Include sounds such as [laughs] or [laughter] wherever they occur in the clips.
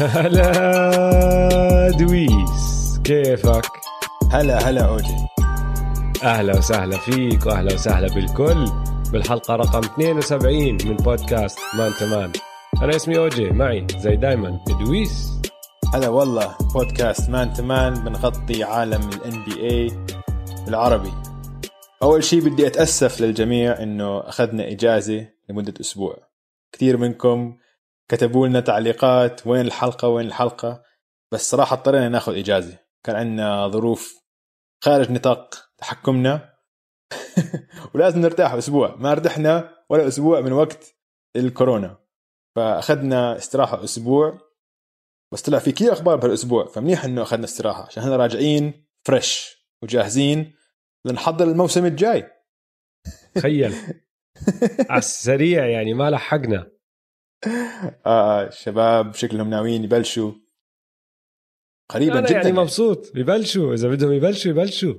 هلا دويس كيفك؟ هلا هلا أوجي. أهلا وسهلا فيك وأهلا وسهلا بالكل. بالحلقة رقم 72 من بودكاست man to man أنا اسمي أوجي معي زي دايما دويس. هلا والله بودكاست man to man بنغطي عالم ال NBA بالعربي. أول شيء بدي أتأسف للجميع إنه أخذنا إجازة لمدة أسبوع. كثير منكم كتبوا لنا تعليقات وين الحلقة وين الحلقة. بس صراحة اضطرينا ناخذ إجازة. كان عندنا ظروف خارج نطاق تحكمنا. [laughs] ولازم نرتاح أسبوع. ما رتحنا ولا أسبوع من وقت الكورونا. فأخذنا استراحة أسبوع. بس طلع في كثير أخبار بهالأسبوع. فمنيح إنه أخذنا استراحة. عشان إحنا راجعين فريش وجاهزين لنحضر الموسم الجاي. تخيل. [laughs] على السريع يعني ما لحقنا. آه الشباب شكلهم ناويين يبلشوا. قريبا أنا جدا يعني. مبسوط. يبلشوا. إذا بدهم يبلشوا يبلشوا.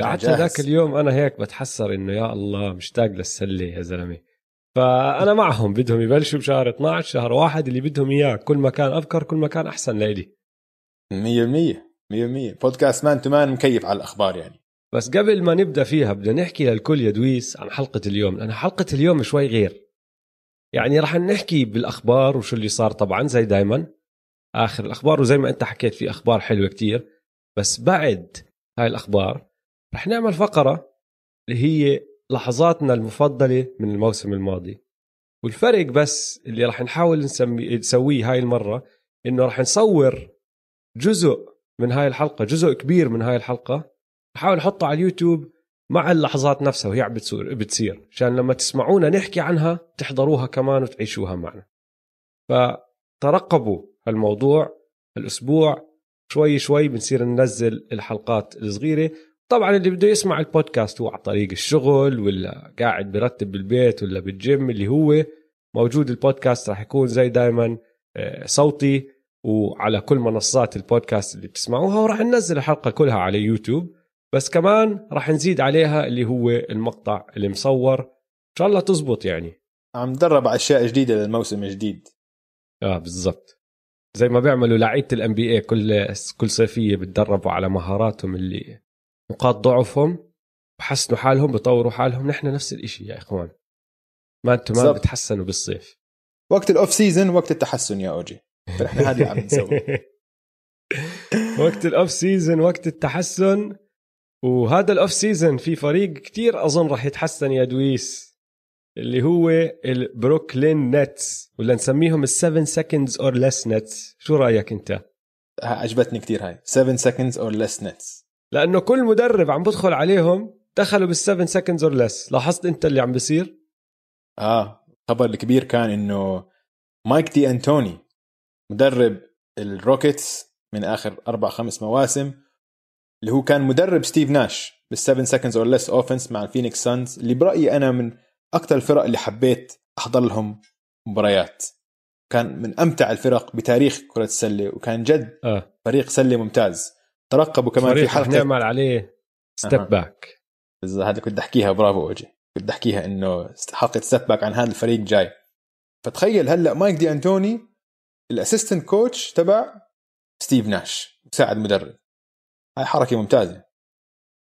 قعدت. ذاك اليوم أنا هيك بتحسر إنه يا الله مشتاق للسلة يا زلمة. فأنا معهم. بدهم يبلشوا بشهر 12 شهر واحد اللي بدهم إياه. كل ما كان ابكر كل ما كان أحسن لإلي. 100% 100% بودكاست man to man مكيف على الأخبار يعني. بس قبل ما نبدأ فيها بدنا نحكي للكل يا دويس عن حلقة اليوم. لأن حلقة اليوم شوي غير. يعني رح نحكي بالأخبار وشو اللي صار طبعا زي دايما. آخر الأخبار وزي ما أنت حكيت في أخبار حلوة كتير. بس بعد هاي الأخبار رح نعمل فقرة اللي هي لحظاتنا المفضلة من الموسم الماضي. والفرق بس اللي رح نحاول نسمي نسويه هاي المرة إنه رح نصور جزء من هاي الحلقة جزء كبير من هاي الحلقة. نحاول نحطه على اليوتيوب مع اللحظات نفسها وهي بتصير بتصير. عشان لما تسمعونا نحكي عنها تحضروها كمان وتعيشوها معنا. فترقبوا الموضوع الأسبوع. شوي شوي بنصير ننزل الحلقات الصغيرة. طبعا اللي بده يسمع البودكاست هو على طريق الشغل ولا قاعد برتب بالبيت ولا بالجيم اللي هو. موجود البودكاست راح يكون زي دائما صوتي وعلى كل منصات البودكاست اللي بتسمعوها. وراح ننزل الحلقة كلها على يوتيوب. بس كمان راح نزيد عليها اللي هو المقطع اللي مصور. إن شاء الله تزبط يعني. عم ندرب على أشياء جديدة للموسم الجديد. آه بالضبط. زي ما بيعملوا لعيبة الان بي اي كل كل صيفية بتدربوا على مهاراتهم اللي نقاط ضعفهم بحسنوا حالهم بطوروا حالهم. نحن نفس الإشي يا إخوان. ما أنتم ما. بتحسنوا بالصيف. وقت ال off season وقت التحسن يا أوجي. فنحن هذا اللي عم نسوي. [laughs] وقت ال off season وقت التحسن. وهذا ال off season في فريق كتير أظن راح يتحسن يا دويس اللي هو ال Brooklyn Nets ولا نسميهم ال7 seconds or less Nets شو رأيك أنت؟ عجبتني كثير هاي 7 seconds or less Nets. لأنه كل مدرب عم بدخل عليهم دخلوا بال7 seconds or less. لاحظت أنت اللي عم بيصير؟ آه الخبر الكبير كان إنه مايك دي أنتوني مدرب ال Rockets من آخر أربع خمس مواسم اللي هو كان مدرب ستيف ناش بال7 seconds or less offense مع ال Phoenix Suns اللي برأيي أنا من أكثر الفرق اللي حبيت أحضر لهم مباريات. كان من أمتع الفرق بتاريخ كرة السلة وكان جد آه. فريق سلة ممتاز. ترقبوا كمان في حلقة. نعمل عليه step. back بالظبط هذا كنت أحكيها برافو أوجي. كنت أحكيها إنه حلقة step back عن هذا الفريق جاي. فتخيل هلأ مايك دي أنتوني ال assistant coach تبع ستيف ناش مساعد مدرب. هاي حركة ممتازة.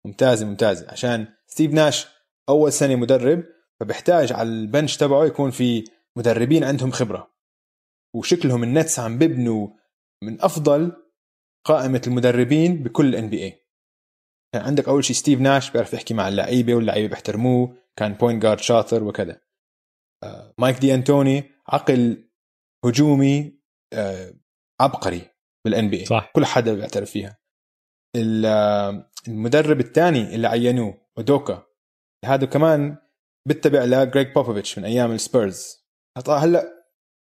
ممتازة ممتازة. عشان ستيف ناش أول سنة مدرب فبحتاج على ال bench تبعه يكون في مدربين عندهم خبرة. وشكلهم ال Nets عم ببنوا من أفضل قائمة المدربين بكل ال NBA كان عندك أول شيء ستيف ناش بيعرف يحكي مع اللعيبة واللعيبة بيحترموه. كان point guard شاطر وكذا. آه، مايك دي انتوني عقل هجومي آه، عبقري بال NBA صح. كل حدا بيعترف فيها. المدرب الثاني اللي عينوه ودوكا هذا كمان بتبع لجريج بوبوفيتش من أيام السبيرز هلأ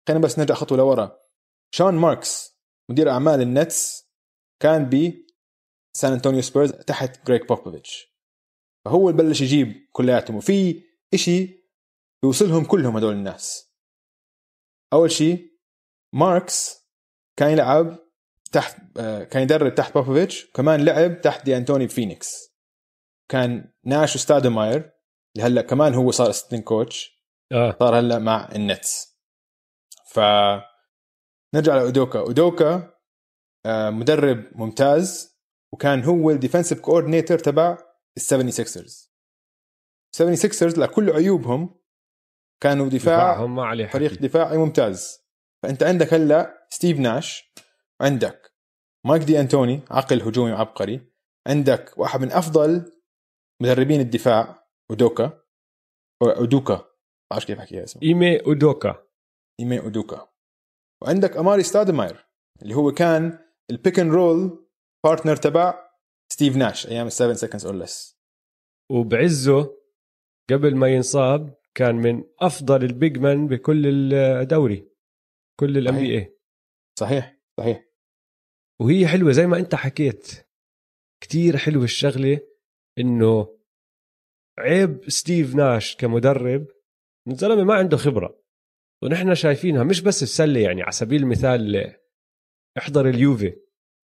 خلينا بس نرجع خطوة لورا. شون ماركس مدير أعمال ال Nets كان ب San Antonio Spurs تحت جريج بوبوفيتش فهو اللي بلش يجيب كلياتهم وفي إشي بيوصلهم كلهم هدول الناس. أول شيء ماركس كان يلعب تحت آه، كان يدرب تحت بوبوفيتش وكمان لعب تحت دي أنتوني بفينيكس كان ناش وستادوماير اللي هلا كمان هو صار assistant coach. آه. صار هلأ مع ال Nets. ف نرجع لأودوكا. أودوكا آه، مدرب ممتاز وكان هو ال defensive coordinator تبع ال Seventy Sixers. 76ers لكل عيوبهم كانوا دفاع ما عليه فريق. دفاعي ممتاز. فأنت عندك هلأ ستيف ناش عندك. مايك دي أنتوني عقل هجومي عبقري عندك واحد من أفضل مدربين الدفاع أودوكا. أودوكا. بعرفش كيف أحكيها اسمه. إيمي أودوكا. إيمي أودوكا. وعندك أماري ستادماير اللي هو كان ال pick and roll partner تبع ستيف ناش أيام ال7 seconds or less وبعزه قبل ما ينصاب كان من أفضل ال big man بكل الدوري كل ال NBA صحيح صحيح. وهي حلوة زي ما انت حكيت. كتير حلوة الشغلة انه عيب ستيف ناش كمدرب الزلمة ما عنده خبرة. ونحن شايفينها مش بس السلة يعني على سبيل المثال احضر اليوفي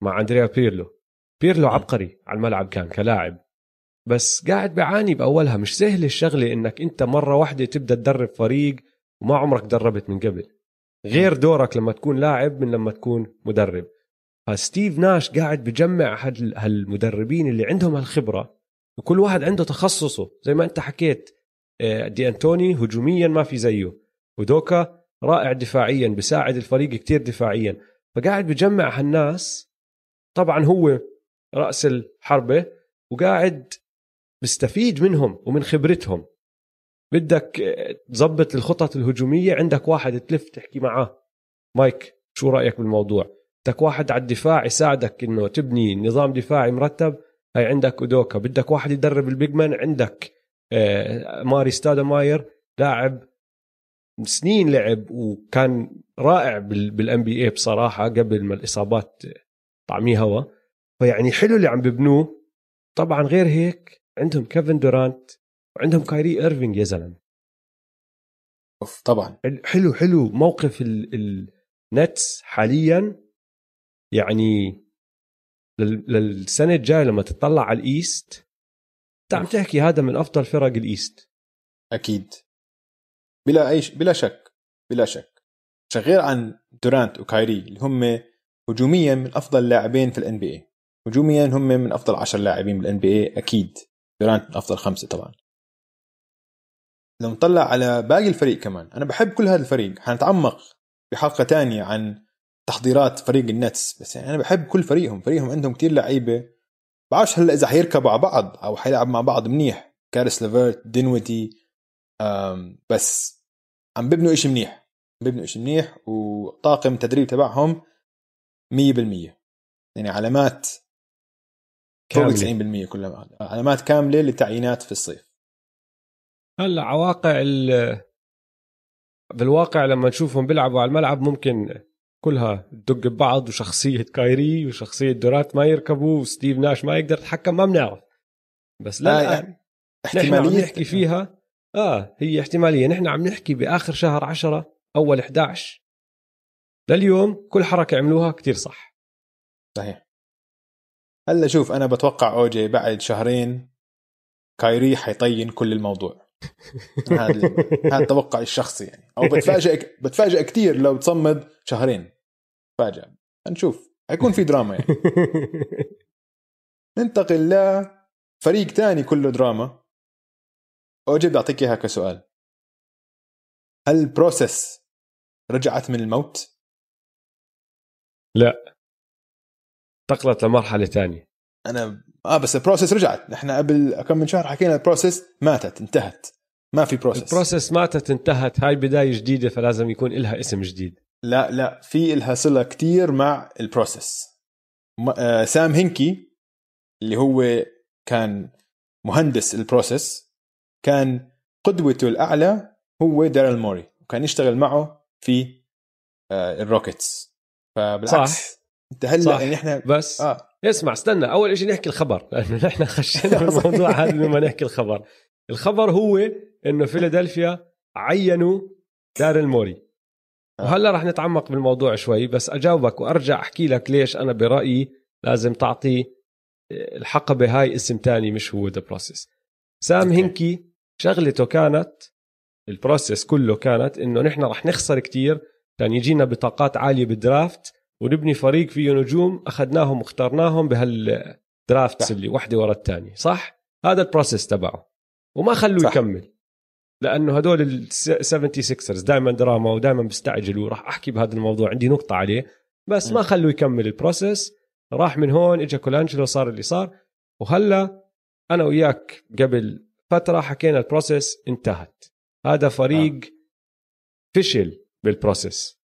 مع أندريا بيرلو. بيرلو عبقري على الملعب كان كلاعب. بس قاعد بعاني بأولها. مش سهل الشغلة إنك أنت مرة واحدة تبدأ تدرب فريق وما عمرك دربت من قبل. غير دورك لما تكون لاعب من لما تكون مدرب. فستيف ناش قاعد بجمع هالمدربين اللي عندهم هالخبرة وكل واحد عنده تخصصه. زي ما أنت حكيت آه، دي أنتوني هجوميا ما في زيه ودوكا رائع دفاعيا بساعد الفريق كتير دفاعيا. فقاعد بجمع هالناس طبعا هو رأس الحربة وقاعد بيستفيد منهم ومن خبرتهم. بدك تظبط الخطط الهجومية عندك واحد تلف تحكي معاه. مايك شو رأيك بالموضوع؟ بدك واحد على الدفاع يساعدك إنه تبني نظام دفاعي مرتب هاي عندك أودوكا. بدك واحد يدرب ال big man عندك أماري ستادماير لاعب سنين لعب وكان رائع بال NBA بصراحة قبل ما الإصابات طعميه هوا. فيعني حلو اللي عم ببنوه طبعا غير هيك عندهم كيفن دورانت وعندهم كايري إيرفينج يا زلمة. أوف طبعا. حلو حلو موقف ال Nets حاليا. يعني للسنة الجاية لما تطلع على ال East انت عم تحكي هذا من أفضل فرق ال East. أكيد. بلا أي بلا شك بلا شك. غير عن دورانت وكايري اللي هم هجوميا من أفضل لاعبين في الـ NBA هجوميا هم من أفضل 10 لاعبين بالـ NBA أكيد. دورانت من أفضل خمسة طبعا. لو نطلع على باقي الفريق كمان أنا بحب كل هذا الفريق. حنتعمق بحلقة تانية عن تحضيرات فريق النتس. بس يعني أنا بحب كل فريقهم. فريقهم عندهم كتير لعيبة. بعرفش هلا إذا حيركبوا على بعض أو حيلعب مع بعض منيح. كارس ليفرت دينوتي بس عم ببنوا إشي منيح. ببنوا إشي منيح وطاقم التدريب تبعهم 100% يعني علامات فوق 90% كلها. علامات كاملة للتعيينات في الصيف. هلا عواقع بالواقع لما نشوفهم بيلعبوا على الملعب ممكن كلها تدق ببعض وشخصية كايري وشخصية دورات ما يركبوا وستيف ناش ما يقدر يتحكم ما بنعرف. بس لا آه احتمالية. نحكي فيها. آه هي احتمالية. نحن عم نحكي بآخر شهر عشرة أول 11 لليوم كل حركة عملوها كتير صح. صحيح. هلا شوف أنا بتوقع اوجي بعد شهرين كايري حيطين كل الموضوع. [laughs] هذا هذا توقعي الشخصي يعني. أو بتفاجئ بتفاجئ كثير لو تصمد شهرين. فاجئ نشوف. حيكون في دراما يعني. [laughs] ننتقل لفريق ثاني كله دراما. اوجي بدي أعطيك إياها كسؤال. هل الـ process رجعت من الموت؟ لا. انتقلت لمرحلة ثانية أنا آه بس الـ process رجعت. نحن قبل كم من شهر حكينا الـ process ماتت انتهت. ما في process الـ process ماتت انتهت. هاي بداية جديدة فلازم يكون لها اسم جديد. لا لا في لها صله كتير مع الـ process آه سام هينكي اللي هو كان مهندس الـ process كان قدوته الأعلى هو داريل موري وكان يشتغل معه في آه الروكيتس فبالعكس صح. انت هلا يعني إحنا بس آه. اسمع استنى أول شيء نحكي الخبر لأنه نحن خشينا [laughs] بالموضوع هذا لما نحكي الخبر. الخبر هو إنه فيلادلفيا عينوا داريل موري. وهلا رح نتعمق بالموضوع شوي بس أجاوبك وأرجع أحكي لك ليش أنا برأيي لازم تعطي الحقبة هاي اسم تاني مش هو the process سام هينكي شغلته كانت الـ process كله كانت إنه نحن رح نخسر كتير كان يجينا بطاقات عالية بالـ draft ونبني فريق فيه نجوم أخذناهم واخترناهم بهالـ drafts اللي واحدة ورا الثانية صح؟ هذا الـ process تبعه وما خلوه. يكمل. لأنه هدول ال 76 دائما دراما ودائما بيستعجلوا. راح أحكي بهذا الموضوع. عندي نقطة عليه. بس ما خلوه يكمل الـ process راح من هون اجى كولانجلو صار اللي صار. وهلأ أنا وياك قبل فترة حكينا الـ process انتهت. هذا فريق آه. فشل بالـ process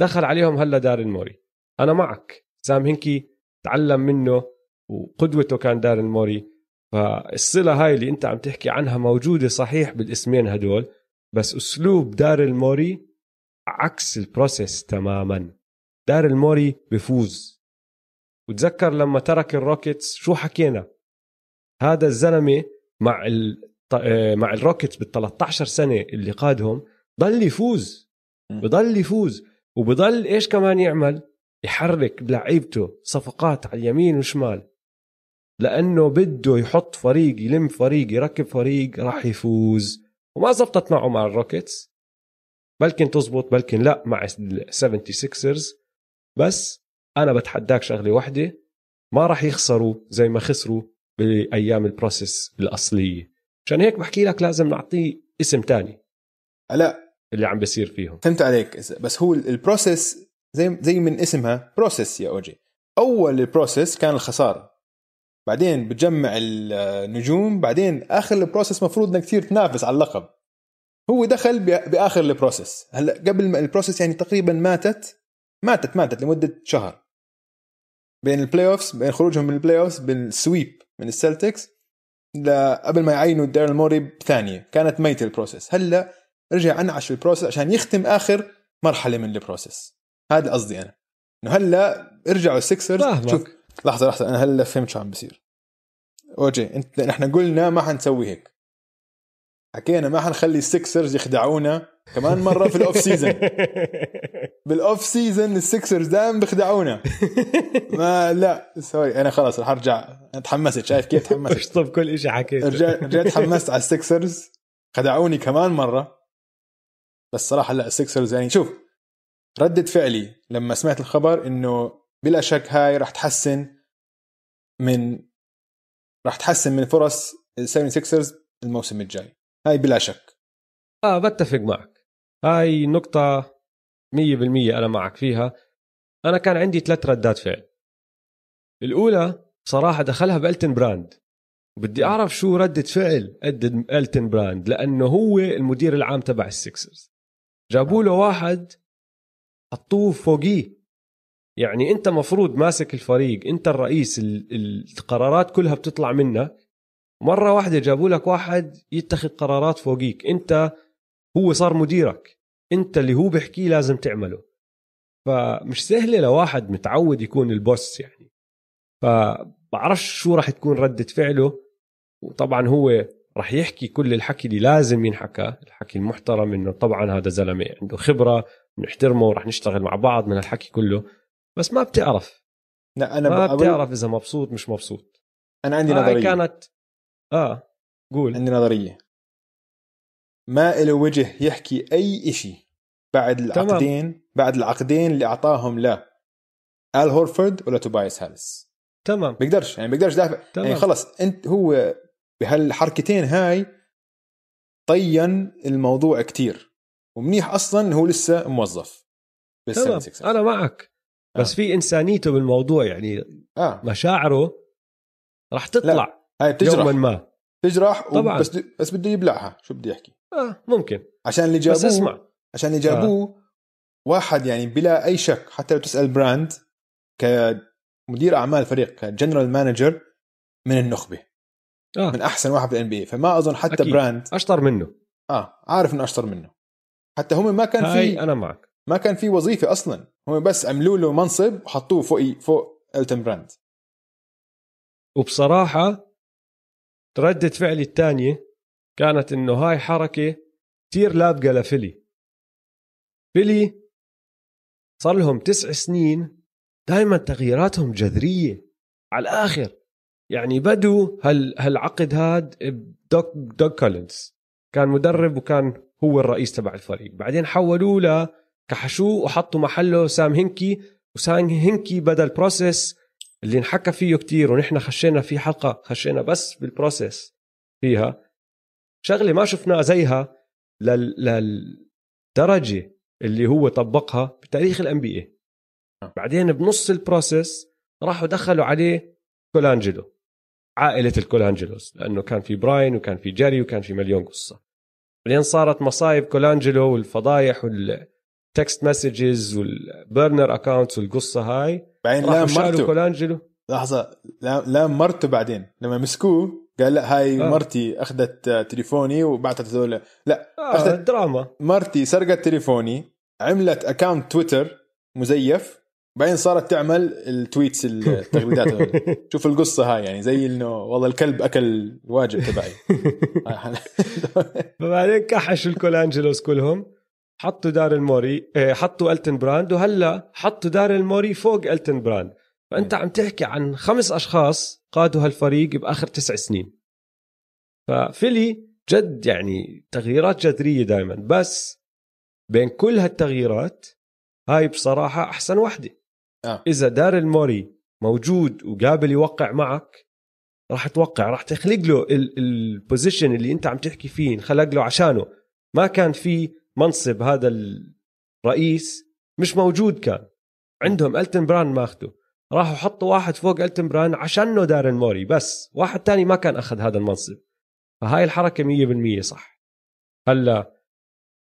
دخل عليهم هلأ داريل موري أنا معك. سام هينكي تعلم منه وقدوته كان داريل موري فالصلة هاي اللي انت عم تحكي عنها موجودة صحيح بالاسمين هدول بس أسلوب داريل موري عكس الـ process تماما. داريل موري بفوز. وتذكر لما ترك الروكيتس شو حكينا؟ هذا الزلمة مع ال... مع الروكيتس بال 13 سنة اللي قادهم ضل يفوز. بضل يفوز. وبضل إيش كمان يعمل؟ يحرك بلعيبته صفقات على اليمين وشمال. لأنه بده يحط فريق يلم فريق يركب فريق راح يفوز. وما زبطت معه مع الروكيتس. بلكن تزبط بلكن لا مع ال 76رز بس أنا بتحداك شغلة واحدة ما راح يخسروا زي ما خسروا بأيام الـ process الأصلية. عشان هيك بحكي لك لازم نعطيه اسم تاني. لا اللي عم بيصير فيهم. فهمت عليك. بس هو الـ process زي زي من اسمها process يا أوجي. أول الـ process كان الخسارة. بعدين بتجمع النجوم بعدين آخر الـ process مفروض إنك كثير تنافس على اللقب. هو دخل بآخر الـ process هلأ قبل ما الـ process يعني تقريبا ماتت ماتت ماتت لمدة شهر. بين الـ playoffs بين خروجهم من الـ playoffs بالـ sweep من السلتكس قبل ما يعينوا دارل موري بثانية. كانت ميتة الـ process هلأ رجع أنعش الـ process عشان يختم آخر مرحلة من الـ process هذا قصدي أنا. إنه هلأ ارجعوا السكسرز شوف لحظة لحظة أنا هلا فهمت شو عم بصير. أوجي أنت نحن قلنا ما حنسوي هيك. حكينا ما حنخلي السكسرز يخدعونا. كمان مرة في الـ off-season بالـ off-season السكسرز دائما بيخدعونا. ما لا sorry أنا خلص رح أرجع أنا تحمست شايف كيف تحمست؟ [laughs] اشطب كل شيء حكيته رجعت رجعت تحمست على السكسرز خدعوني كمان مرة. بس صراحة لا السكسرز يعني شوف ردة فعلي لما سمعت الخبر إنه بلا شك هاي راح تحسن من راح تحسن من فرص السيفن سيكسرز الموسم الجاي. هاي بلا شك. آه بتفق معك. هاي نقطة 100% أنا معك فيها. أنا كان عندي ثلاث ردات فعل. الأولى صراحة دخلها بإلتون براند. بدي أعرف شو ردة فعل إلتون براند لأنه هو المدير العام تبع السكسرز جابوا له واحد حطوه فوقيه. يعني انت مفروض ماسك الفريق انت الرئيس القرارات كلها بتطلع منك مرة واحدة جابوا لك واحد يتخذ قرارات فوقيك انت هو صار مديرك انت اللي هو بحكيه لازم تعمله. فمش سهلة لواحد متعود يكون الـ boss يعني. فبعرفش شو راح تكون ردة فعله. وطبعا هو راح يحكي كل الحكي اللي لازم ينحكى الحكي المحترم إنه طبعا هذا زلمة عنده خبرة بنحترمه وراح نشتغل مع بعض من الحكي كله. بس ما بتعرف. لا أنا ما بتعرف إذا مبسوط مش مبسوط. أنا عندي نظرية. كانت آه قول. عندي نظرية. ما له وجه يحكي أي شيء بعد العقدين تمام. بعد العقدين اللي أعطاهم لا. آل هورفورد ولا توبايس هالس تمام. بيقدرش يعني بيقدرش دافع. يعني خلص أنت هو بهالحركتين هاي طين الموضوع كتير. ومنيح أصلا هو لسه موظف. تمام. أنا معك. بس آه. في إنسانيته بالموضوع يعني آه. مشاعره راح تطلع لا. هاي بتجرح يوما ما تجرح طبعا بس بس بده يبلعها شو بدي احكي آه ممكن عشان اللي جابوه بس اسمع عشان اللي جابوه آه. واحد يعني بلا أي شك حتى لو تسأل براند كمدير أعمال فريق كـ general manager من النخبة آه. من أحسن واحد بالان بي فما أظن حتى أكيد. براند أشطر منه آه عارف إنه أشطر منه حتى هم ما كان في أنا معك ما كان في وظيفة أصلا. هم بس عملوا له منصب وحطوه فوق فوق إلتون براند وبصراحة ردة فعلي الثانية كانت إنه هاي حركة كثير لابقة لفيلي. فيلي صار لهم تسع سنين دائما تغييراتهم جذرية. على الآخر يعني بدوا هال هالعقد هاد بدوغ دوغ كولينز. كان مدرب وكان هو الرئيس تبع الفريق. بعدين حولوه كحشوه وحطوا محله سام هنكي وسام هنكي بدا ال process اللي انحكى فيه كتير ونحن خشينا في حلقة خشينا بس بال process فيها. شغلة ما شفناها زيها لل... للدرجة اللي هو طبقها بتاريخ ال NBA بعدين بنص ال process راحوا دخلوا عليه كولانجلو عائلة الكولانجلوس لأنه كان في براين وكان في جاري وكان في مليون قصة. بعدين صارت مصايب كولانجلو والفضايح وال text messages وال burner accounts والقصة هاي. بعدين لام مرته كولانجلو. لحظة لام مرته بعدين. لما مسكوه قال لا هاي آه. مرتي أخذت تليفوني وبعتت هذول. لا آه أخذت دراما. مرتي سرقت تليفوني عملت account تويتر مزيف بعدين صارت تعمل ال tweets التغريدات [laughs] شوف القصة هاي يعني زي إنه والله الكلب أكل الواجب تبعي. [laughs] [laughs] فبعدين كحشوا الكولانجلوس كلهم. حطوا داريل موري آه، حطوا إلتون براند وهلا حطوا داريل موري فوق إلتون براند. فأنت عم تحكي عن خمس أشخاص قادوا هالفريق بآخر تسع سنين. ففيلي جد يعني تغييرات جذرية دائما بس بين كل هالتغييرات هاي بصراحة أحسن وحدة. آه. إذا دار الموري موجود وقابل يوقع معك راح توقع راح تخلق له البوزيشن اللي أنت عم تحكي فيه انخلق له عشانه. ما كان في منصب هذا الرئيس مش موجود كان. عندهم إلتون براند ماخده راحوا حطوا واحد فوق إلتون براند عشانه داريل موري بس واحد تاني ما كان أخذ هذا المنصب. فهاي الحركة مية بالمية صح. هلأ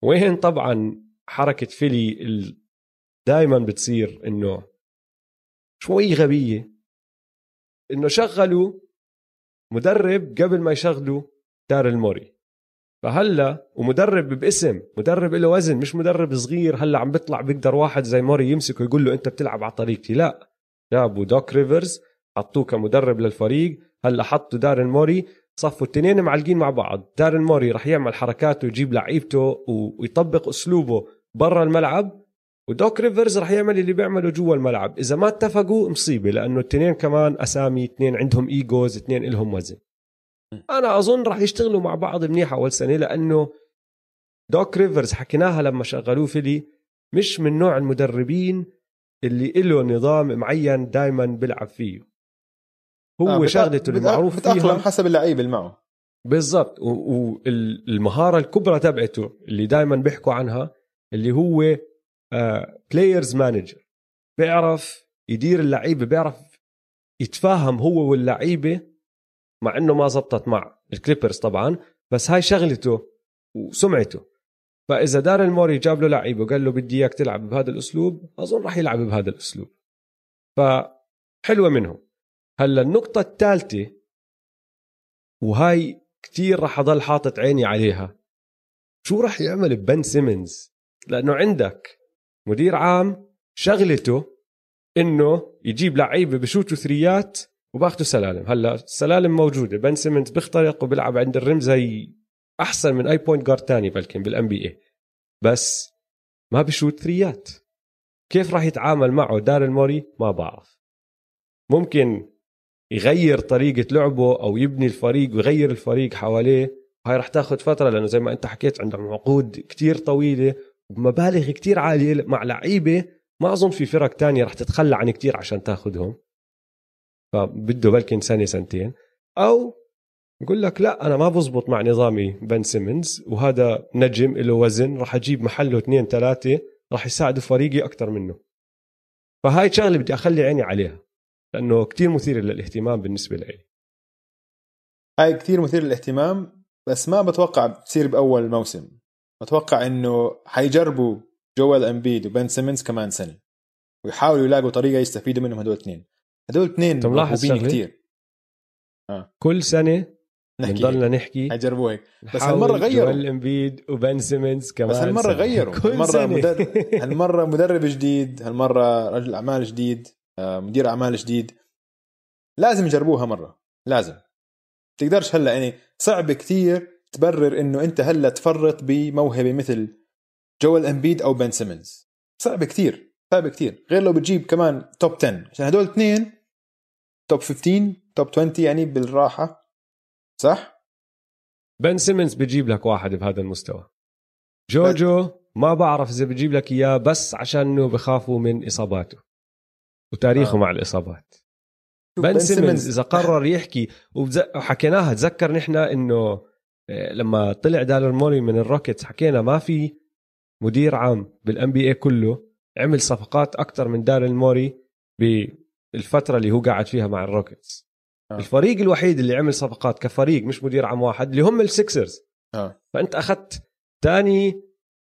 وين طبعا حركة فيلي دائما بتصير إنه شوي غبية؟ إنه شغلوا مدرب قبل ما يشغلوا داريل موري فهلا ومدرب باسم مدرب له وزن مش مدرب صغير هلا عم بيطلع بيقدر واحد زي موري يمسكه يقول له انت بتلعب على طريقتي. لا جابوا دوك ريفرز حطوه كمدرب للفريق هلا حطوا داريل موري صفوا التنين معلقين مع بعض. داريل موري رح يعمل حركاته ويجيب لعيبته ويطبق اسلوبه برا الملعب ودوك ريفرز رح يعمل اللي بيعمله جوا الملعب. إذا ما اتفقوا مصيبة لأنه التنين كمان أسامي اثنين عندهم egos اثنين لهم وزن. أنا أظن رح يشتغلوا مع بعض منيح أول سنة لأنه دوك ريفرز حكيناها لما شغلوه فيلي مش من نوع المدربين اللي له نظام معين دائما بيلعب فيه. هو آه شغلته المعروف فيها حسب اللعيبه اللي معه. بالضبط. والمهارة الكبرى تبعته اللي دائما بيحكوا عنها اللي هو players uh, manager بيعرف يدير اللعيبه بيعرف يتفاهم هو واللعيبة مع إنه ما زبطت مع الكليبرز طبعا بس هاي شغلته وسمعته. فإذا داريل موري جاب له لعيبه وقال له بدي إياك تلعب بهذا الأسلوب أظن راح يلعب بهذا الأسلوب. فحلوة منهم. هلأ النقطة الثالثة وهاي كتير راح أضل حاطط عيني عليها. شو راح يعمل بن سيمنز؟ لأنه عندك مدير عام شغلته إنه يجيب لعيبة بشوتوا ثريات وباخذوا سلالم. هلأ السلالم موجودة. بن سيمنز بيخترق وبيلعب عند ال rim زي أحسن من أي point guard تاني بلكن بال NBA بس ما بشوت ثريات. كيف راح يتعامل معه داريل موري ما بعرف. ممكن يغير طريقة لعبه أو يبني الفريق ويغير الفريق حواليه. هاي راح تاخذ فترة لأنه زي ما أنت حكيت عندهم عقود كتير طويلة ومبالغ كتير عالية مع لعيبة. ما أظن في فرق تانية راح تتخلى عن كتير عشان تاخذهم. فبده بلكن سنة سنتين. أو يقول لك لا أنا ما بزبط مع نظامي بن سيمنز وهذا نجم له وزن راح أجيب محله اثنين ثلاثة راح يساعدوا فريقي أكثر منه. فهاي شغلة بدي أخلي عيني عليها لأنه كتير مثير للاهتمام بالنسبة لي. هاي كتير مثير للاهتمام بس ما بتوقع تصير بأول موسم. بتوقع إنه حيجربوا جويل إمبيد وبن سيمنز كمان سنة ويحاولوا يلاقوا طريقة يستفيدوا منهم هدول الاثنين هدول اثنين موهوبين كثير آه. كل سنة نحكي. نضلنا نحكي. حيجربوا هيك بس هالمرة غيروا. جويل امبيد وبن سيمنز كمان بس هالمرة غيروا. [laughs] هالمرة مدرب [laughs] هالمرة مدرب جديد هالمرة رجل أعمال جديد آه، مدير أعمال جديد. لازم يجربوها مرة. لازم. تقدرش هلا يعني صعب كثير تبرر إنه أنت هلا تفرط بموهبة مثل جويل امبيد أو بن سيمنز. صعب كثير صعب كثير غير لو بتجيب كمان top 10 عشان هدول اثنين top 15 top 20 يعني بالراحة صح؟ بن سيمنز بجيب لك واحد بهذا المستوى جوجو ما بعرف إذا بجيب لك إياه بس عشان إنه بخافوا من إصاباته وتاريخه آه. مع الإصابات بن سيمنز إذا قرر يحكي وحكيناها تذكر نحن إنه آه، لما طلع داريل موري من الروكيتس حكينا ما في مدير عام بال NBA كله عمل صفقات أكثر من داريل موري بالفترة اللي هو قاعد فيها مع الروكيتس آه. الفريق الوحيد اللي عمل صفقات كفريق مش مدير عام واحد اللي هم السكسرز آه فأنت أخذت تاني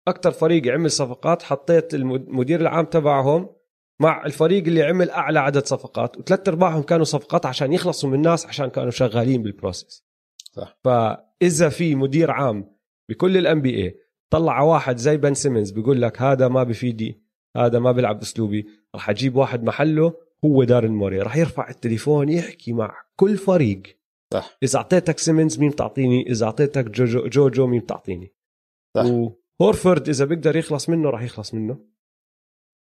أكثر فريق عمل صفقات حطيت المدير العام تبعهم مع الفريق اللي عمل أعلى عدد صفقات وثلاث أرباعهم كانوا صفقات عشان يخلصوا من الناس عشان كانوا شغالين بال process صح. فإذا في مدير عام بكل ال NBA طلع واحد زي بن سيمنز بيقول لك هذا ما بفيدي هذا ما بيلعب أسلوبي راح أجيب واحد محله هو داريل موري راح يرفع التليفون يحكي مع كل فريق. صح. إذا أعطيتك سيمنز مين بتعطيني؟ إذا أعطيتك جوجو, جوجو مين بتعطيني؟ صح. وهورفورد إذا بيقدر يخلص منه راح يخلص منه.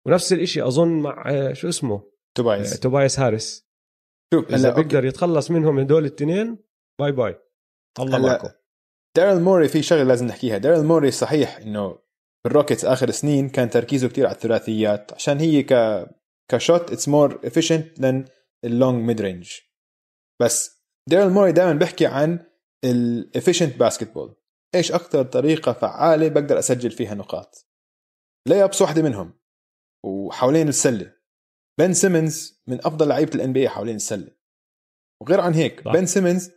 ونفس الإشي أظن مع آه، شو اسمه؟ آه، توبايس توبايس هاريس. شوف إذا هلا أوكي. بيقدر يتخلص منهم هدول الاثنين باي باي. الله معكم. داريل موري في شغلة لازم نحكيها. داريل موري صحيح إنه بال Rockets آخر سنين كان تركيزه كتير على الثلاثيات عشان هي ك كشوت it's more efficient than ال long mid range بس داريل موري دائما بيحكي عن ال efficient basketball إيش أكثر طريقة فعالة بقدر أسجل فيها نقاط؟ layups واحدة منهم وحوالين السلة. بن سيمنز من أفضل لعيبة ال NBA حوالين السلة. وغير عن هيك. بن سيمنز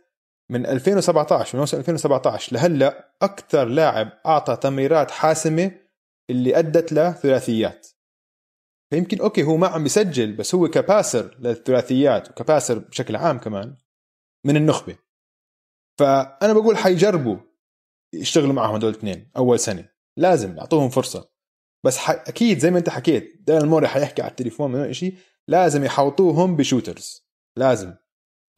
من 2017 من موسم 2017 لهلأ أكثر لاعب أعطى تمريرات حاسمة اللي أدت لثلاثيات فيمكن أوكي هو ما عم بيسجل بس هو ك passer للثلاثيات وك passer بشكل عام كمان من النخبة. فأنا بقول حيجربوا يشتغلوا معهم هدول الاثنين أول سنة. لازم يعطوهم فرصة. بس ح... أكيد زي ما أنت حكيت داريل موري حيحكي على التليفون من شيء لازم يحوطوهم ب shooters. لازم.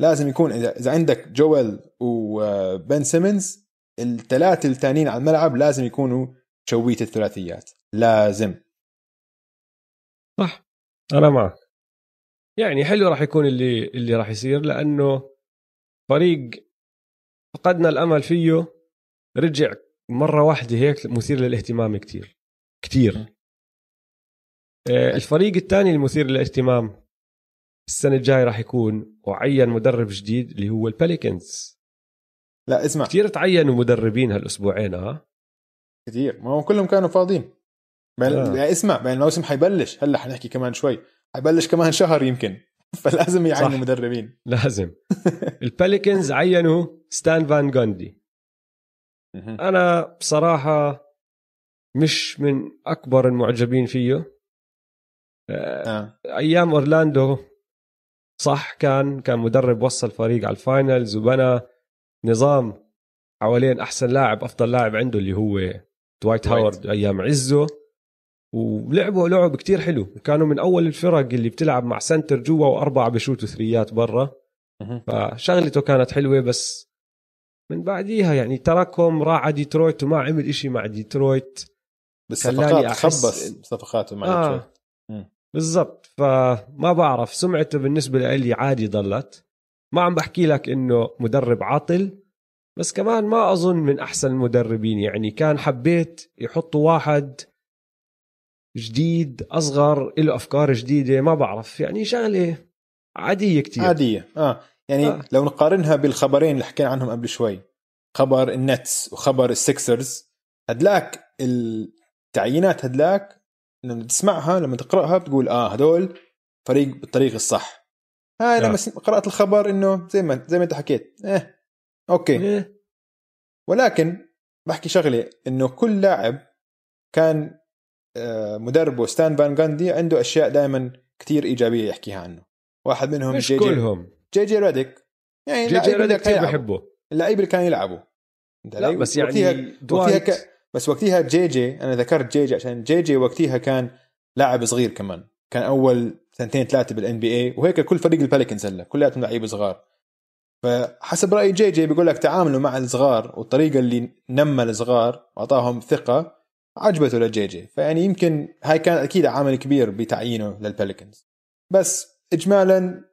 لازم يكون إذا إذا عندك جويل وبن سيمنز الثلاثة الثانيين على الملعب لازم يكونوا شوية الثلاثيات. لازم. صح. أنا معك. يعني حلو راح يكون اللي اللي راح يصير لأنه فريق فقدنا الأمل فيه رجع مرة واحدة هيك مثير للاهتمام كتير كتير. آه، الفريق الثاني المثير للاهتمام السنة الجاي راح يكون وعين مدرب جديد اللي هو الباليكنز لا اسمع. كتير تعينوا مدربين هالأسبوعين ها كثير ما هم كلهم كانوا فاضيين. بين آه. اسمع بين الموسم حيبلش. هلا حنحكي كمان شوي. حيبلش كمان شهر يمكن. [laughs] فلازم يعينوا صح. مدربين. لازم. [laughs] الباليكنز عينوا ستان فان جوندي. أنا بصراحة مش من أكبر المعجبين فيه. آه، آه. أيام أورلاندو صح كان كان مدرب وصل فريق على ال finals وبنى نظام حوالين أحسن لاعب أفضل لاعب عنده اللي هو دوايت هاورد أيام عزه. ولعبوا لعب كتير حلو. وكانوا من أول الفرق اللي بتلعب مع center جوا وأربعة بشوتوا threeات برا. فشغلته كانت حلوة بس من بعديها يعني تركهم راح على ديترويت وما عمل إشي مع ديترويت. بالصفقات خلاني خبص صفقاته مع آه. ديترويت. بالضبط. فما بعرف سمعته بالنسبة لي عادي ضلت. ما عم بحكي لك إنه مدرب عاطل بس كمان ما أظن من أحسن المدربين. يعني كان حبيت يحطوا واحد جديد أصغر له أفكار جديدة ما بعرف. يعني شغلة عادية كتير. عادية آه. يعني آه. لو نقارنها بالخبرين اللي حكينا عنهم قبل شوي خبر النتس وخبر السكسرز هدلاك التعيينات هدلاك لما تسمعها لما تقرأها بتقول آه هدول فريق بالطريق الصح. هاي لما آه. قرأت الخبر إنه زي ما زي ما أنت حكيت إيه أوكي. إيه، ولكن بحكي شغلة إنه كل لاعب كان مدربه ستان فان جاندي عنده أشياء دائما كتير إيجابية يحكيها عنه. واحد منهم مش جي جي كلهم. جي جي ريديك. يعني جي جي كان كثير. بحبه. اللعيبه اللي كانوا يلعبوا لا؟ بس وقتها- يعني وقتها ك... بس وقتها جي جي أنا ذكرت جي جي عشان جي جي وقتها كان لاعب صغير كمان. كان أول سنتين ثلاثة بال NBA وهيك كل فريق الباليكنز هلا كلياتهم لعيبه صغار. فحسب رأي جي جي بيقول لك تعاملوا مع الصغار والطريقة اللي نمى الصغار واعطاهم ثقة عجبته لجي جي فيعني يمكن هاي كان أكيد عامل كبير بتعيينه للباليكنز بس اجمالا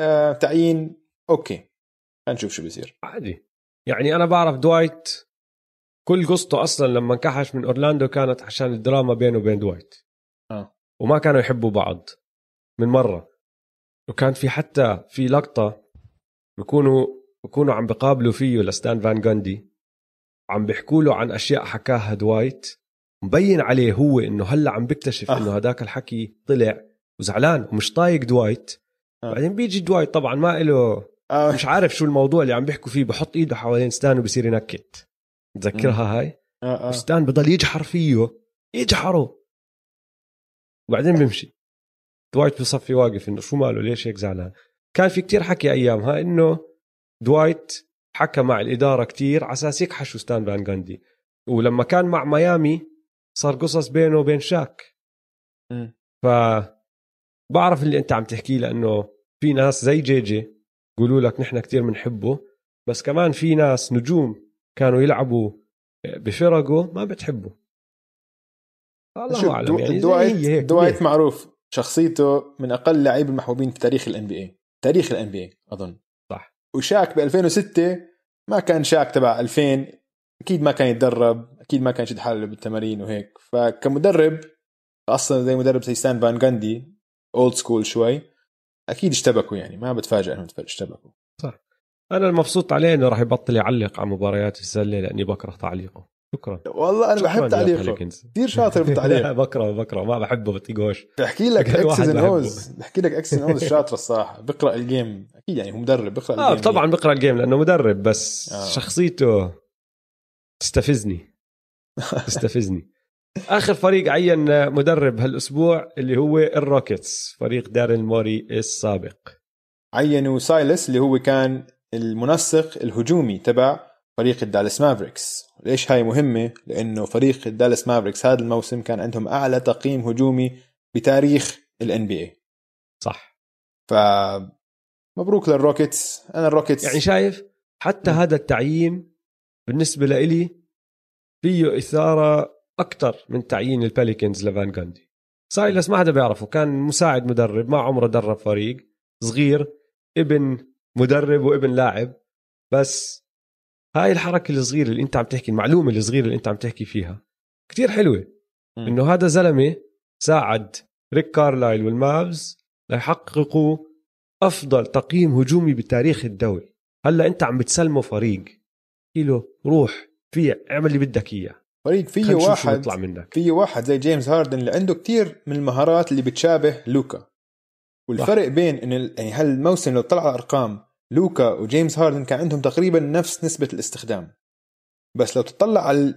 آه تعيين أوكي. خلينا نشوف شو بيصير. عادي. يعني أنا بعرف دوايت كل قصته أصلا لما انكحش من أورلاندو كانت عشان الدراما بينه وبين دوايت آه. وما كانوا يحبوا بعض. من مرة. وكان في حتى في لقطة بكونوا بكونوا عم بقابلوا فيه لستان فان جاندي. عم بيحكوا له عن أشياء حكاها دوايت مبين عليه هو إنه هلأ عم بيكتشف آه. إنه هداك الحكي طلع وزعلان ومش طايق دوايت آه. بعدين بيجي دوايت طبعا ما له آه. مش عارف شو الموضوع اللي عم بيحكوا فيه بحط إيده حوالين ستان وبصير ينكت تذكرها هاي آه. آه. ستان بضل يجحر فيه يجحره وبعدين بيمشي دوايت بصفي واقف إنه شو ماله ليش هيك زعلان كان في كتير حكي ايامها إنه دوايت حكى مع الإدارة كتير على أساس يكحشوا ستان فان جاندي ولما كان مع ميامي صار قصص بينه وبين شاك مم. ف بعرف اللي أنت عم تحكيه لأنه في ناس زي جي جي يقولوا لك نحن كتير بنحبه بس كمان في ناس نجوم كانوا يلعبوا بفرقه ما بتحبه الله أعلم. يعني دوايت هي هيك دوايت؟ معروف شخصيته من أقل اللعيبه المحبوبين في تاريخ ال NBA تاريخ ال NBA أظن صح وشاك ب 2006 ما كان شاك تبع 2000 أكيد ما كان يتدرب أكيد ما كان يشد حاله بالتمارين وهيك. فكمدرب أصلا زي مدرب زي ستان فان جاندي old school شوي أكيد اشتبكوا يعني ما بتفاجئ إنهم اشتبكوا. أنا المبسوط عليه إنه راح يبطل يعلق على مباريات السلة لأني بكره تعليقه. شكرا. والله أنا شكراً بحب تعليقه. كثير شاطر بالتعليق [laughs] بكره بكره. ما بحبه بطيقوش بحكي لك [laughs] X's. O's بحكي لك X's O's شاطر الصراحة. بقرأ ال game أكيد يعني هو مدرب بقرأ ال game طبعا بقرأ ال game لأنه مدرب بس آه. آه. شخصيته تستفزني. [laughs] تستفزني. آخر فريق عين مدرب هالأسبوع اللي هو الروكيتس فريق داريل موري السابق. عينوا سايلس اللي هو كان المنسق الهجومي تبع فريق الدالاس مافريكس. ليش هاي مهمة؟ لأنه فريق الدالاس مافريكس هذا الموسم كان عندهم أعلى تقييم هجومي بتاريخ ال NBA صح. ف مبروك للروكيتس. أنا الروكيتس يعني شايف حتى. هذا التعيين بالنسبة لإلي فيه إثارة أكثر من تعيين ال Pelicans لفان جاندي سايلس ما حدا بيعرفه. كان مساعد مدرب ما عمره درب فريق صغير ابن مدرب وابن لاعب. بس هاي الحركة الصغيرة اللي أنت عم تحكي المعلومة الصغيرة اللي أنت عم تحكي فيها كتير حلوة. مم. إنه هذا زلمة ساعد ريك كارلايل وال Mavs ليحققوا أفضل تقييم هجومي بتاريخ الدوري. هلأ أنت عم بتسلمه فريق. له روح. في اعمل اللي بدك إياه. فريق فيه شو واحد بيطلع منك. فيه واحد زي جيمس هاردن اللي عنده كتير من المهارات اللي بتشابه لوكا. والفرق بين إن يعني هالموسم لو طلع ارقام لوكا وجيمس هاردن كان عندهم تقريبا نفس نسبة الاستخدام. بس لو تطلع على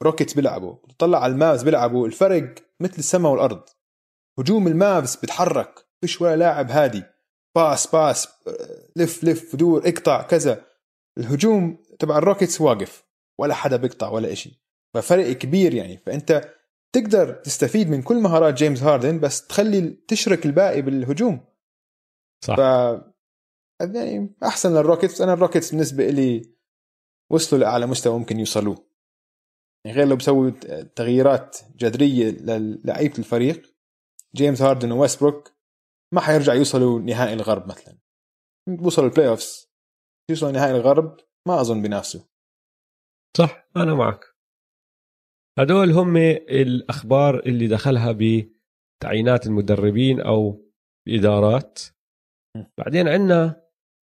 ال Rockets بيلعبوا تطلع على ال Mavs بيلعبوا الفرق مثل السماء والأرض. هجوم ال Mavs بتحرك فيش ولا لاعب هادي. pass pass لف لف دور اقطع كذا. الهجوم تبع ال Rockets واقف. ولا حدا بيقطع ولا إشي. ففرق كبير يعني. فأنت تقدر تستفيد من كل مهارات جيمس هاردن بس تخلي تشرك الباقي بالهجوم. صح. ف يعني أحسن لل Rockets. أنا ال Rockets بالنسبة لي وصلوا لأعلى مستوى ممكن يوصلوه. يعني غير لو بسوي تغييرات جذرية للعيبه الفريق جيمس هاردن وويستبروك ما حيرجع يوصلوا نهائي الغرب مثلا. بوصلوا ال playoffs يوصلوا نهائي الغرب ما أظن بينافسوا. صح. أنا معك. هدول هم الأخبار اللي دخلها بتعيينات المدربين أو الادارات. بعدين عندنا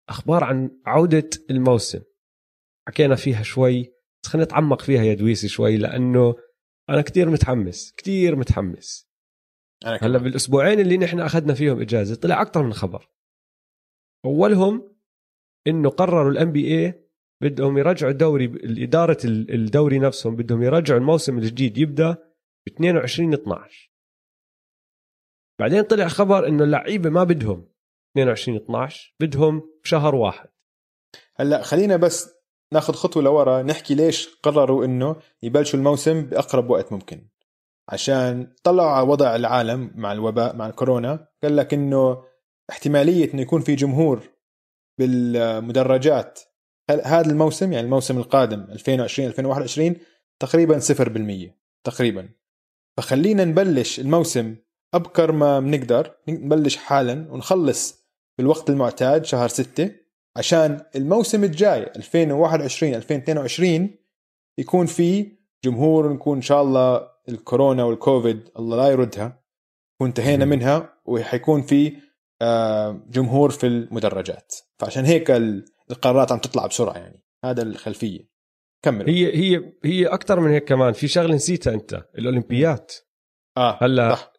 أخبار عن عودة الموسم. حكينا فيها شوي بس خلينا نتعمق فيها يا دويسي شوي لأنه أنا كتير متحمس كتير متحمس. أنا هلأ بالأسبوعين اللي نحن أخذنا فيهم إجازة طلع أكثر من خبر. أولهم إنه قرروا الان بي اي بدهم يرجعوا الدوري الاداره الدوري نفسهم بدهم يرجعوا الموسم الجديد يبدأ ب 22 12 بعدين طلع خبر إنه اللعيبة ما بدهم 22 12 بدهم بشهر واحد. هلأ خلينا بس ناخذ خطوة لورا نحكي ليش قرروا إنه يبلشوا الموسم بأقرب وقت ممكن. عشان طلعوا على وضع العالم مع الوباء مع الكورونا قال لك إنه احتمالية إنه يكون في جمهور بالمدرجات هذا الموسم يعني الموسم القادم 2020 2021 تقريبا 0% تقريبا. فخلينا نبلش الموسم أبكر ما بنقدر نبلش حالا ونخلص بالوقت المعتاد شهر 6 عشان الموسم الجاي 2021 2022 يكون في جمهور نكون إن شاء الله الكورونا والكوفيد الله لا يردها نكون انتهينا منها وحيكون في آه، جمهور في المدرجات. فعشان هيك القرارات عم تطلع بسرعة يعني. هذا الخلفية. كمل. هي هي هي أكثر من هيك كمان. في شغلة نسيتها أنت. الأولمبيات. آه هلأ صح.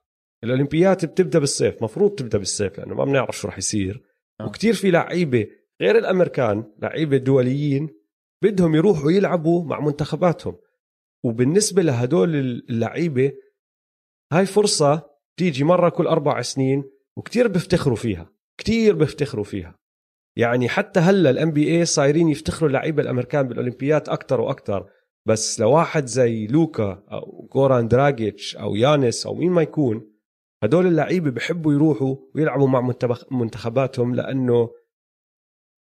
الأولمبيات بتبدأ بالصيف. مفروض تبدأ بالصيف لأنه ما بنعرف شو راح يصير. آه. وكتير في لعيبة غير الأمريكان لعيبة دوليين بدهم يروحوا يلعبوا مع منتخباتهم. وبالنسبة لهدول اللعيبة هاي فرصة تيجي مرة كل أربع سنين وكتير بيفتخروا فيها. كتير بيفتخروا فيها. يعني حتى هلا الام بي اي صايرين يفتخروا اللعيبه الأمريكان بالأولمبيات أكثر وأكثر بس لواحد زي لوكا أو جوران دراجيتش أو يانس أو مين ما يكون هدول اللعيبة بحبوا يروحوا ويلعبوا مع منتخباتهم لأنه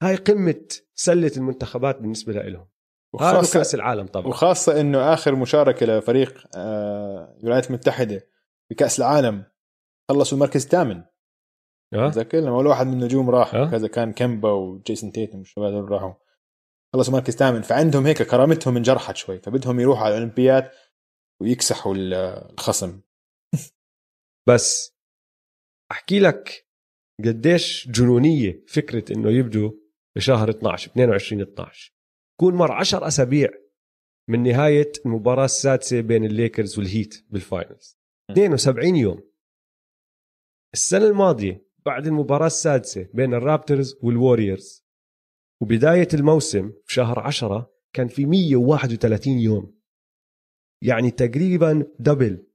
هاي قمة سلة المنتخبات بالنسبة لهم وخاصة كأس العالم طبعا. وخاصة إنه آخر مشاركة لفريق آه، الولايات المتحده بكأس العالم خلصوا المركز الثامن؟ تذكر لما أول واحد من النجوم راح أه؟ كذا كان كيمبا وجيسون تيتم والشباب هذول راحوا. خلصوا مركز ثامن. فعندهم هيك كرامتهم انجرحت شوي فبدهم يروحوا على الأولمبياد ويكسحوا الخصم. [laughs] بس أحكي لك قديش جنونية فكرة إنه يبدوا بشهر 12 22 12 بكون مر 10 أسابيع من نهاية المباراة السادسة بين ال Lakers وال Heat بال finals 72 يوم. السنة الماضية بعد المباراة السادسة بين ال Raptors وال Warriors. وبداية الموسم في شهر 10 كان في 131 يوم. يعني تقريبا double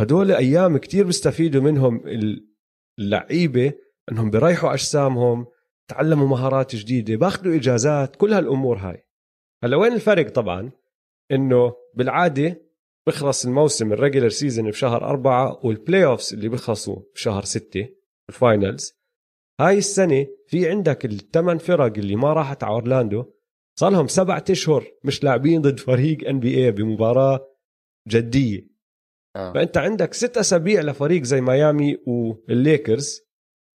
هدول أيام كتير بيستفيدوا منهم اللعيبة إنهم بيريحوا أجسامهم تعلموا مهارات جديدة بأخذوا إجازات كل هالأمور هاي. هلا وين الفرق طبعا؟ إنه بالعادة بخلص الموسم ال regular season بشهر أربعة وال playoffs اللي بيخلصوا بشهر ستة ال finals هاي السنة في عندك الثمان فرق اللي ما راحت على أورلاندو. صار لهم سبعة أشهر مش لاعبين ضد فريق NBA بمباراة جدية. آه. فأنت عندك ست أسابيع لفريق زي ميامي والليكرز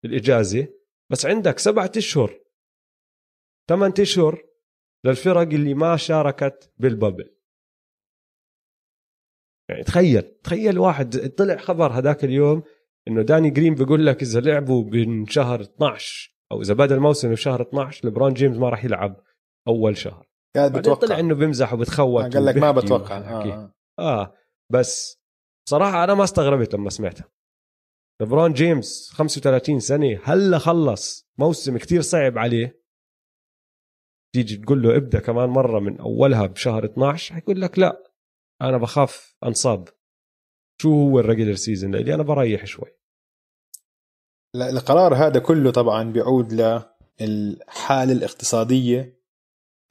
الإجازة. بس عندك سبعة أشهر ثمان أشهر للفرق اللي ما شاركت بال bubble. يعني تخيل تخيل واحد طلع خبر هذاك اليوم إنه داني جرين بيقول لك إذا لعبوا من شهر 12 أو إذا بدأ الموسم بشهر 12 لبرون جيمس ما راح يلعب أول شهر. قاعد بتوقع طلع إنه بيمزح وبتخوت قال لك ما بتوقع. آه. آه. آه بس صراحة أنا ما استغربت لما سمعتها. لبرون جيمس 35 سنة هلا خلص موسم كتير صعب عليه. تيجي تقول له ابدأ كمان مرة من أولها بشهر 12 حيقول لك لا. أنا بخاف أنصاب. شو هو ال regular season لأني أنا بريح شوي. القرار هذا كله طبعا بيعود للحاله الاقتصادية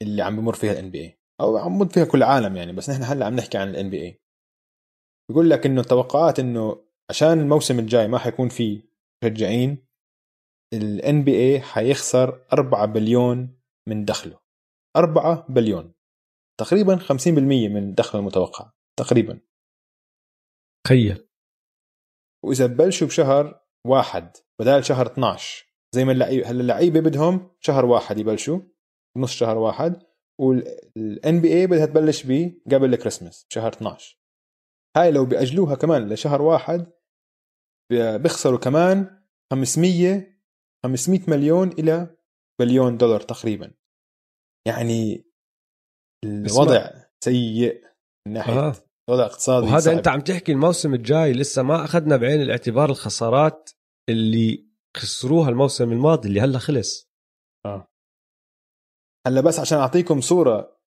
اللي عم بمر فيها ال NBA أو عم بمر فيها كل العالم يعني بس نحن هلأ عم نحكي عن ال NBA بيقول لك إنه التوقعات إنه عشان الموسم الجاي ما حيكون فيه مشجعين ال NBA حيخسر 4 بليون من دخله. 4 بليون. تقريبا 50% من الدخل المتوقع تقريبا. تخيل. وإذا ببلشوا بشهر واحد بدال شهر 12 زي ما اللعيبه هلا اللعيبة بدهم شهر واحد يبلشوا نص شهر واحد وال NBA بدها تبلش به قبل الكريسماس شهر 12 هاي لو بيأجلوها كمان لشهر واحد بيخسروا كمان 500 500 مليون إلى بليون دولار تقريبا. يعني الوضع سيء من ناحية آه. وضع اقتصادي وهذا صعب. أنت عم تحكي الموسم الجاي لسه ما أخذنا بعين الاعتبار الخسارات اللي خسروها الموسم الماضي اللي هلا خلص. آه. هلا بس عشان أعطيكم صورة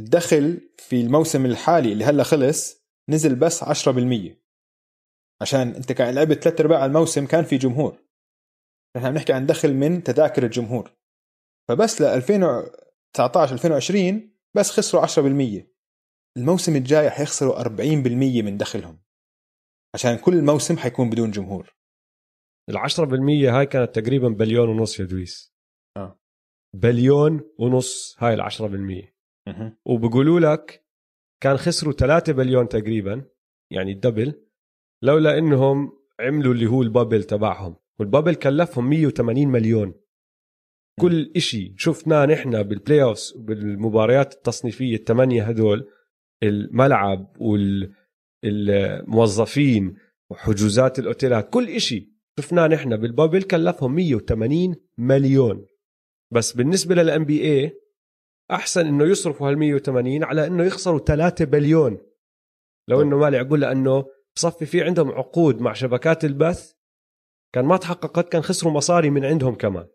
الدخل في الموسم الحالي اللي هلا خلص نزل بس 10% عشان أنت كان لعبت ثلاث أرباع الموسم كان في جمهور. نحن عم نحكي عن دخل من تذاكر الجمهور. فبس ل 2019 2020 بس خسروا 10% الموسم الجاي حيخسروا 40% من دخلهم. عشان كل موسم حيكون بدون جمهور. ال 10% هاي كانت تقريبا بليون ونص يا دويس. آه. بليون ونص هاي ال 10% وبقولوا لك كان خسروا 3 بليون تقريبا يعني ال double لولا إنهم عملوا اللي هو ال bubble تبعهم. وال bubble كلفهم 180 مليون. كل إشي شفناه نحن بال playoffs وبالمباريات التصنيفية الثمانية هدول الملعب والموظفين وحجوزات الأوتيلات كل إشي شفناه نحن بال bubble كلفهم 180 مليون. بس بالنسبة لل NBA أحسن إنه يصرفوا هال 180 على إنه يخسروا 3 بليون. لو إنه ما لعبوا لأنه بصفي في عندهم عقود مع شبكات البث كان ما تحققت كان خسروا مصاري من عندهم كمان.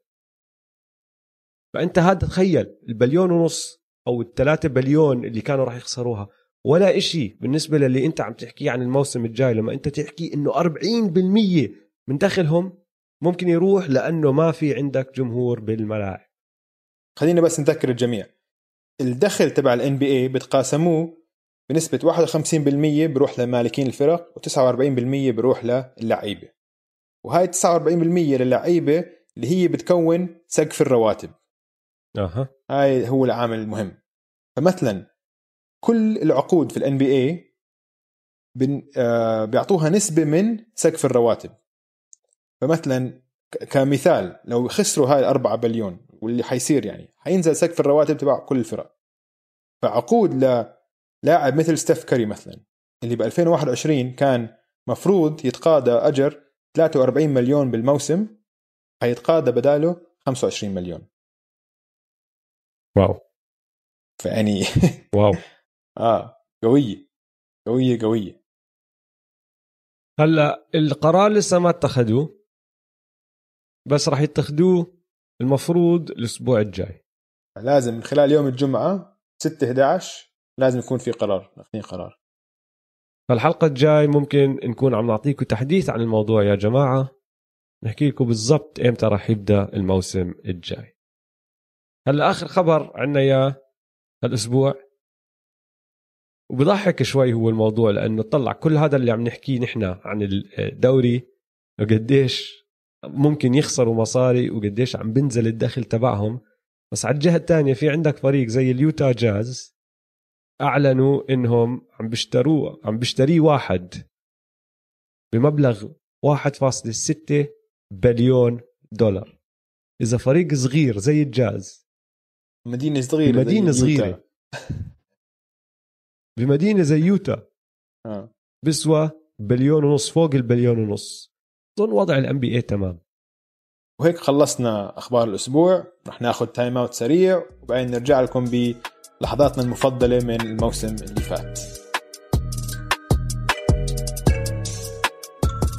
فأنت هذا تخيل البليون ونص أو الثلاثة بليون اللي كانوا راح يخسروها ولا إشي بالنسبة للي أنت عم تحكيه عن الموسم الجاي لما أنت تحكي إنه 40% من دخلهم ممكن يروح لأنه ما في عندك جمهور بالملاعب. خلينا بس نذكر الجميع. الدخل تبع ال NBA بتقاسموه بنسبة 51% بروح لمالكين الفرق و49% بروح للعيبة. وهاي 49% للعيبة اللي هي بتكون سقف الرواتب. أها. هاي هو العامل المهم. فمثلا كل العقود في ال NBA بيعطوها نسبة من سقف الرواتب. فمثلا كمثال لو خسروا هاي 4 بليون واللي حيصير يعني حينزل سقف الرواتب تبع كل الفرق. فعقود للاعب مثل ستيف كاري مثلا اللي ب 2021 كان مفروض يتقاضى أجر 43 مليون بالموسم حيتقاضى بداله 25 مليون. واو. فيعني [laughs] واو. آه قوية قوية قوية. هلأ القرار لسه ما اتخذوه بس راح يتخذوه المفروض الأسبوع الجاي. لازم من خلال يوم الجمعة 6 11 لازم يكون في قرار اخذين قرار. فالحلقة الجاي ممكن نكون عم نعطيكم تحديث عن الموضوع يا جماعة. نحكي لكم بالضبط إمتى راح يبدأ الموسم الجاي. هلا آخر خبر عنا إياه هالأسبوع. وبضحك شوي هو الموضوع لأنه طلع كل هذا اللي عم نحكيه نحن عن الدوري وقديش ممكن يخسروا مصاري وقديش عم بنزل الدخل تبعهم. بس على الجهة الثانية في عندك فريق زي اليوتا جاز أعلنوا إنهم عم بيشتروه عم بيشتريه واحد بمبلغ 1.6 بليون دولار. إذا فريق صغير زي الجاز مدينة صغيرة مدينه صغيرة. [laughs] بمدينة زي يوتا. آه. بسوى بليون ونص فوق البليون ونص. أظن وضع ال NBA تمام. وهيك خلصنا أخبار الأسبوع. رح ناخذ timeout سريع وبعدين نرجع لكم بلحظاتنا المفضلة من الموسم اللي فات.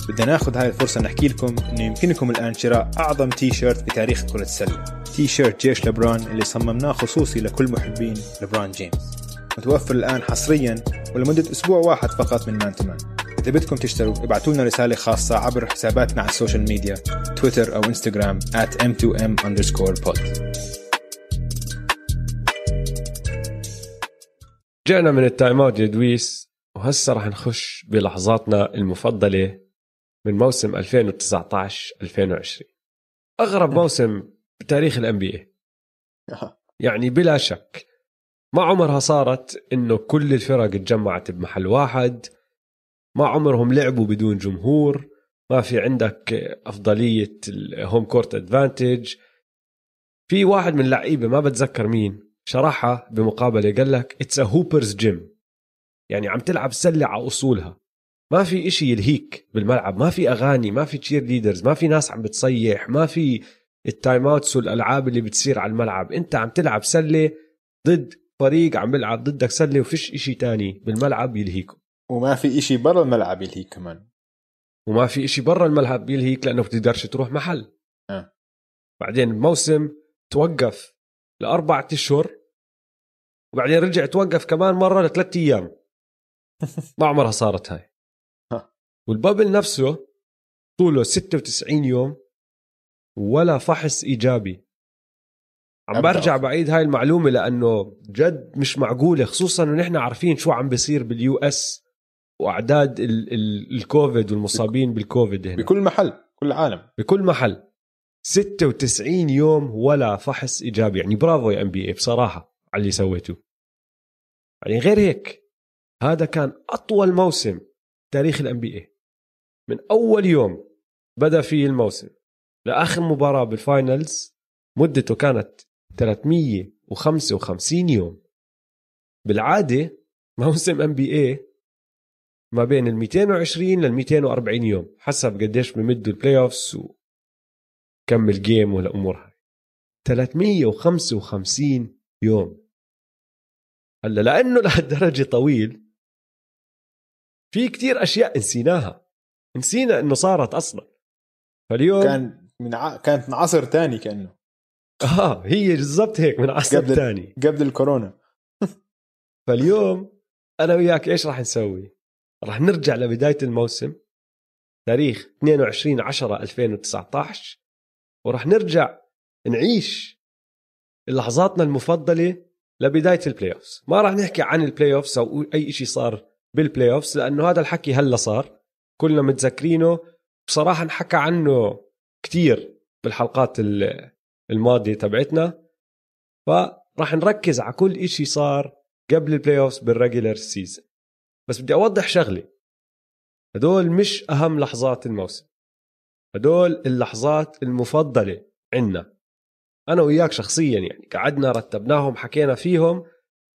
بدنا ناخذ هاي الفرصة نحكي لكم إنه يمكنكم الآن شراء أعظم تي شيرت بتاريخ كرة السلة. تي شيرت جيش لبران اللي صممناه خصوصي لكل محبين لبران جيمس. متوفر الآن حصريا ولمدة أسبوع واحد فقط من Man to Man إذا بدكم تشتروا ابعتوا لنا رسالة خاصة عبر حساباتنا على ال social media تويتر أو إنستغرام at m2m underscore pod. رجعنا من ال timeout يا دويس وهسه رح نخش بلحظاتنا المفضلة من موسم 2019 2020 أغرب [laughs] موسم بتاريخ ال NBA يعني بلا شك ما عمرها صارت إنه كل الفرق اتجمعت بمحل واحد ما عمرهم لعبوا بدون جمهور ما في عندك أفضلية ال home court advantage في واحد من اللعيبه ما بتذكر مين شرحها بمقابلة قال لك it's a hooper's game يعني عم تلعب سلة على أصولها. ما في إشي يلهيك بالملعب ما في أغاني ما في cheerleaders ما في ناس عم بتصيح ما في ال timeouts والالعاب اللي بتصير على الملعب. أنت عم تلعب سلة ضد فريق عم بيلعب ضدك سلة وفيش إشي تاني بالملعب يلهيكم وما في إشي برا الملعب يلهيك كمان. وما في إشي برا الملعب يلهيك لأنه بتقدرش تروح محل. أه. بعدين الموسم توقف لأربعة أشهر وبعدين رجع توقف كمان مرة لثلاث أيام. [laughs] ما عمرها صارت هاي. وال bubble نفسه طوله 96 يوم. ولا فحص إيجابي. عم برجع بعيد هاي المعلومة لأنه جد مش معقولة خصوصا إنه نحن عارفين شو عم بيصير بال US وأعداد ال ال الكوفيد والمصابين بالكوفيد هنا. بكل محل كل العالم بكل محل. 96 يوم ولا فحص إيجابي. يعني برافو يا NBA بصراحة على اللي سويته يعني غير هيك هذا كان أطول موسم تاريخ ال NBA من أول يوم بدأ فيه الموسم. لآخر مباراة بال finals مدته كانت 355 يوم. بالعادة موسم NBA ما بين ال 220 لل 240 يوم حسب قديش بمدوا ال playoffs وكم الجيم والأمور هاي. 355 يوم. هلا لأنه [laughs] لهالدرجة طويل في كتير أشياء نسيناها. نسينا إنه صارت أصلا. فاليوم كان من ع... كانت من عصر تاني كأنه. آه هي بالضبط هيك من عصر قبل- ثاني قبل الكورونا. [laughs] فاليوم أنا وياك إيش راح نسوي؟ راح نرجع لبداية الموسم تاريخ 22 10 2019 وراح نرجع نعيش لحظاتنا المفضلة لبداية ال playoffs ما راح نحكي عن ال playoffs أو أي شيء صار بال playoffs لأنه هذا الحكي هلأ صار كلنا متذكرينه. بصراحة انحكى عنه كتير بالحلقات ال- الماضية تبعتنا. فراح نركز على كل إشي صار قبل ال playoffs بال regular season بس بدي أوضح شغلة. هدول مش أهم لحظات الموسم. هدول اللحظات المفضلة عنا. أنا وياك شخصيا يعني قعدنا رتبناهم حكينا فيهم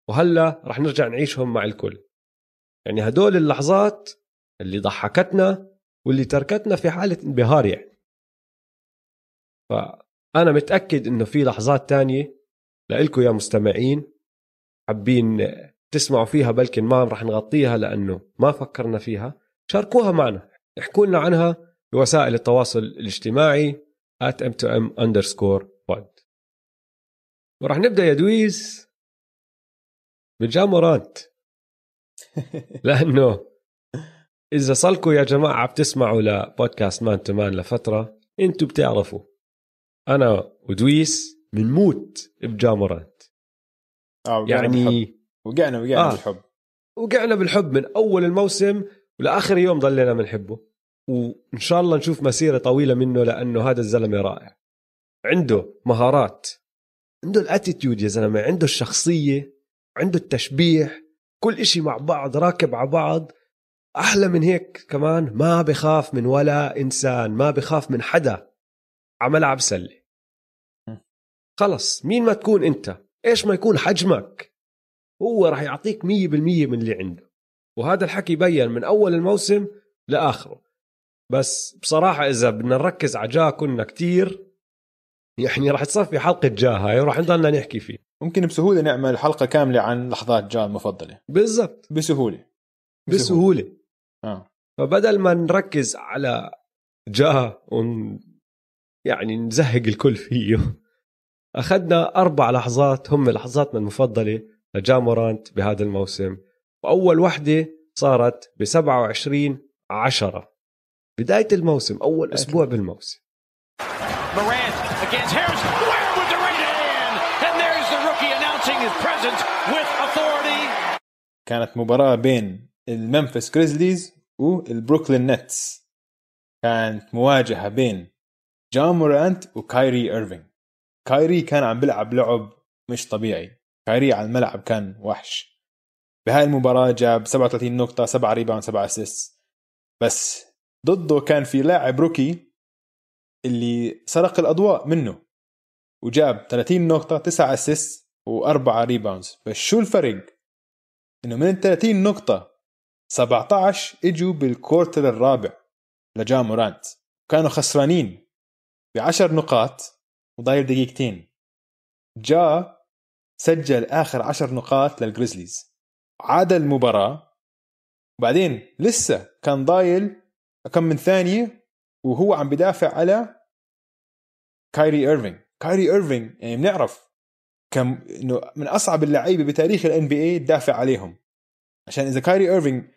وهلأ رح نرجع نعيشهم مع الكل. يعني هدول اللحظات اللي ضحكتنا واللي تركتنا في حالة انبهار يعني. فأنا متأكد إنه في لحظات تانية لإلكم يا مستمعين حابين تسمعوا فيها بلكن ما رح نغطيها لأنه ما فكرنا فيها. شاركوها معنا احكوا لنا عنها بوسائل التواصل الاجتماعي at m2m underscore pod. ورح نبدأ يا دويس بجا مورانت [laughs] لأنه إذا صار لكوا يا جماعة بتسمعوا ل podcast Man to Man لفترة إنتوا بتعرفوا. أنا ودويس بنموت بجامورانت آه بالحب. يعني وقعنا وقعنا آه. بالحب. وقعنا بالحب من أول الموسم ولاخر يوم ضلينا بنحبه. وإن شاء الله نشوف مسيرة طويلة منه لأنه هذا الزلمة رائع. عنده مهارات عنده الأتيتيود يا زلمة عنده الشخصية عنده التشبيح كل إشي مع بعض راكب على بعض. أحلى من هيك كمان ما بخاف من ولا إنسان ما بخاف من حدا. على ملعب سلة. خلص مين ما تكون أنت؟ إيش ما يكون حجمك؟ هو راح يعطيك مية بالمية من اللي عنده. وهذا الحكي بين من أول الموسم لآخره. بس بصراحة إذا بدنا نركز على جا كنا كتير يعني راح تصفي حلقة جا هاي وراح نضلنا نحكي فيه. ممكن بسهولة نعمل حلقة كاملة عن لحظات جا المفضلة. بالضبط. بسهولة. بسهولة. آه. فبدل ما نركز على جا ون يعني نزهق الكل فيه أخذنا أربع لحظات هم لحظاتنا المفضلة لجامورانت بهذا الموسم وأول وحدة صارت ب 27 10 بداية الموسم أول أسبوع بالموسم Morant against Harris. Where with the right hand? And there's the rookie announcing his presence with authority. كانت مباراة بين ال Memphis Grizzlies وال Brooklyn Nets كانت مواجهة بين جا مورانت وكايري ايرفينج كايري كان عم بيلعب لعب مش طبيعي. كايري على الملعب كان وحش. بهاي المباراة جاب 37 نقطة 7 rebound 7 assist. بس ضده كان في لاعب rookie اللي سرق الأضواء منه. وجاب 30 نقطة 9 assist وأربعة rebounds. بس شو الفرق؟ إنه من ال 30 نقطة 17 إجوا بال quarter الرابع لجا مورانت. كانوا خسرانين. ب 10 نقاط وضايل دقيقتين. جا سجل آخر 10 نقاط لل Grizzlies عاد المباراة وبعدين لسه كان ضايل كم من ثانية وهو عم بدافع على كايري ايرفينج كايري ايرفينج يعني بنعرف كم إنه من أصعب اللعيبة بتاريخ ال NBA تدافع عليهم. عشان إذا كايري ايرفينج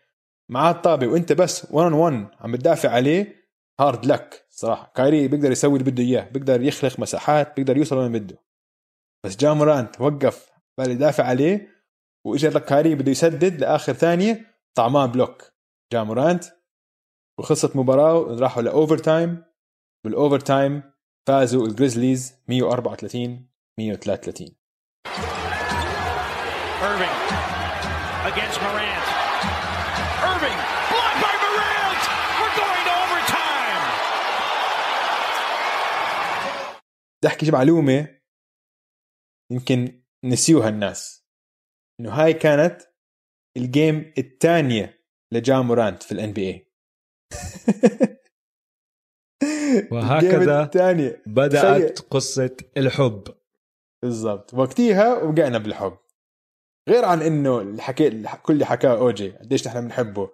معاه الطابة وإنت بس 1 on 1 عم بتدافع عليه hard luck صراحة. كايري بيقدر يسوي اللي بده إياه بيقدر يخلق مساحات بيقدر يوصل وين بده. بس جا مورانت وقف بال يدافع عليه واجى لك كايري بده يسدد لآخر ثانية طعماه block. جا مورانت وخلصت مباراة راحوا ل overtime بال overtime فازوا الجريزليز 134 133 Irving against Morant. Irving blocked by Morant. We're going to overtime. بدي أحكي معلومة يمكن نسيوها الناس. إنه هاي كانت ال game الثانية لجا مورانت في ال NBA وهكذا بدأت قصة الحب. بالضبط. وقتيها وقعنا بالحب. غير عن إنه اللي حكي كل اللي حكاه او جي قديش نحن بنحبه.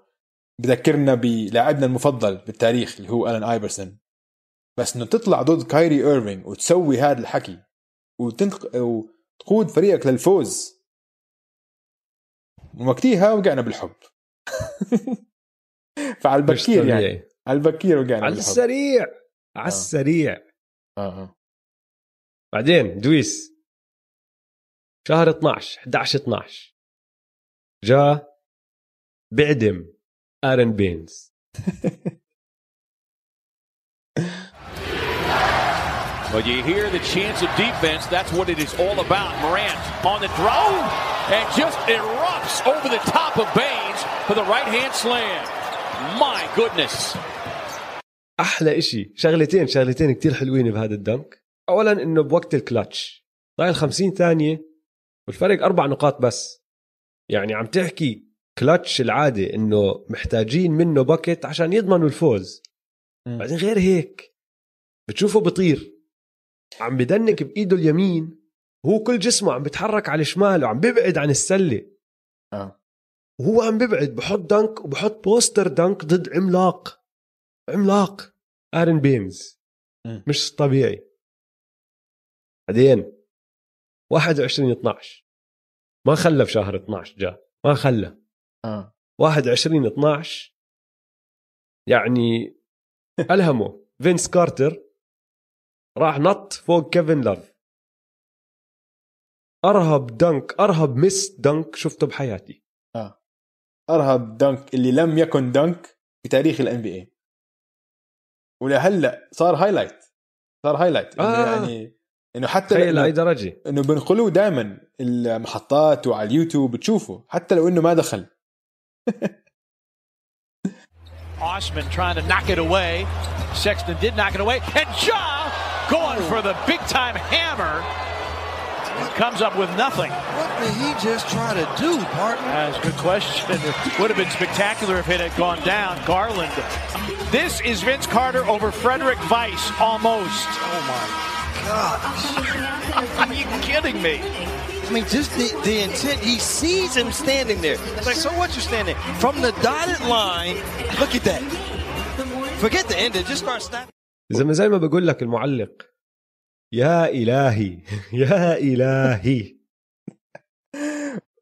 بذكرنا بلاعبنا المفضل بالتاريخ اللي هو الان ايفرسون بس إنه تطلع ضد كايري ايرفينج وتسوي هذا الحكي وتنق... وتقود فريقك للفوز. وقتيها وقعنا بالحب. [laughs] فعلى البكير يعني. على البكير وقعنا على السريع. على السريع. آه. آه. بعدين دويس. شهر 12 11 12 جاء بعدم آرن بينز. [laughs] When you hear the chance of defense, that's what it is all about. Morant on the drone and just erupts over the top of Baines for the right hand slam. My goodness. أحلى إشي شغلتين شغلتين كتير حلوين بهذا الدنك اولا إنه بوقت الكلتش ضايل 50 ثانية والفرق أربع نقاط بس يعني عم تحكي كلتش العادي إنه محتاجين منه باكت عشان يضمنوا الفوز. بعدين غير هيك بتشوفه بطير عم ب dunk بإيده اليمين هو كل جسمه عم بيتحرك على الشمال وعم بيبعد عن السلة. آه. وهو عم بيبعد بحط dunk وبحط poster dunk ضد عملاق. عملاق. آرن بينز. مم. مش طبيعي. بعدين 21 12 ما خلى في شهر 12 جا ما خلى آه. 21 12 يعني ألهمه. فينس كارتر راح نط فوق كيفن لاف أرهب dunk أرهب missed dunk شفته بحياتي. أرهب dunk اللي لم يكن dunk في تاريخ ال NBA ولهلأ صار highlight صار highlight آه. يعني إنه حتى تخيل لاي درجة. إنه بنقلوه دائما المحطات وعلى اليوتيوب بتشوفه حتى لو إنه ما دخل. [laughs] Osman trying to knock it away. Sexton did knock it away. And going for the big time hammer. And comes up with nothing. What did he just try to do, partner? That's a good question. It [laughs] would have been spectacular if it had gone down. Garland. This is Vince Carter over Frederick Weiss almost. Oh my God. Are [laughs] you kidding me? I mean, just the, the intent. He sees him standing there. It's like, so what you standing from the dotted line? Look at that. Forget the end. Just start snapping. زي ما زي ما بقول لك المعلق يا إلهي [laughs] يا إلهي.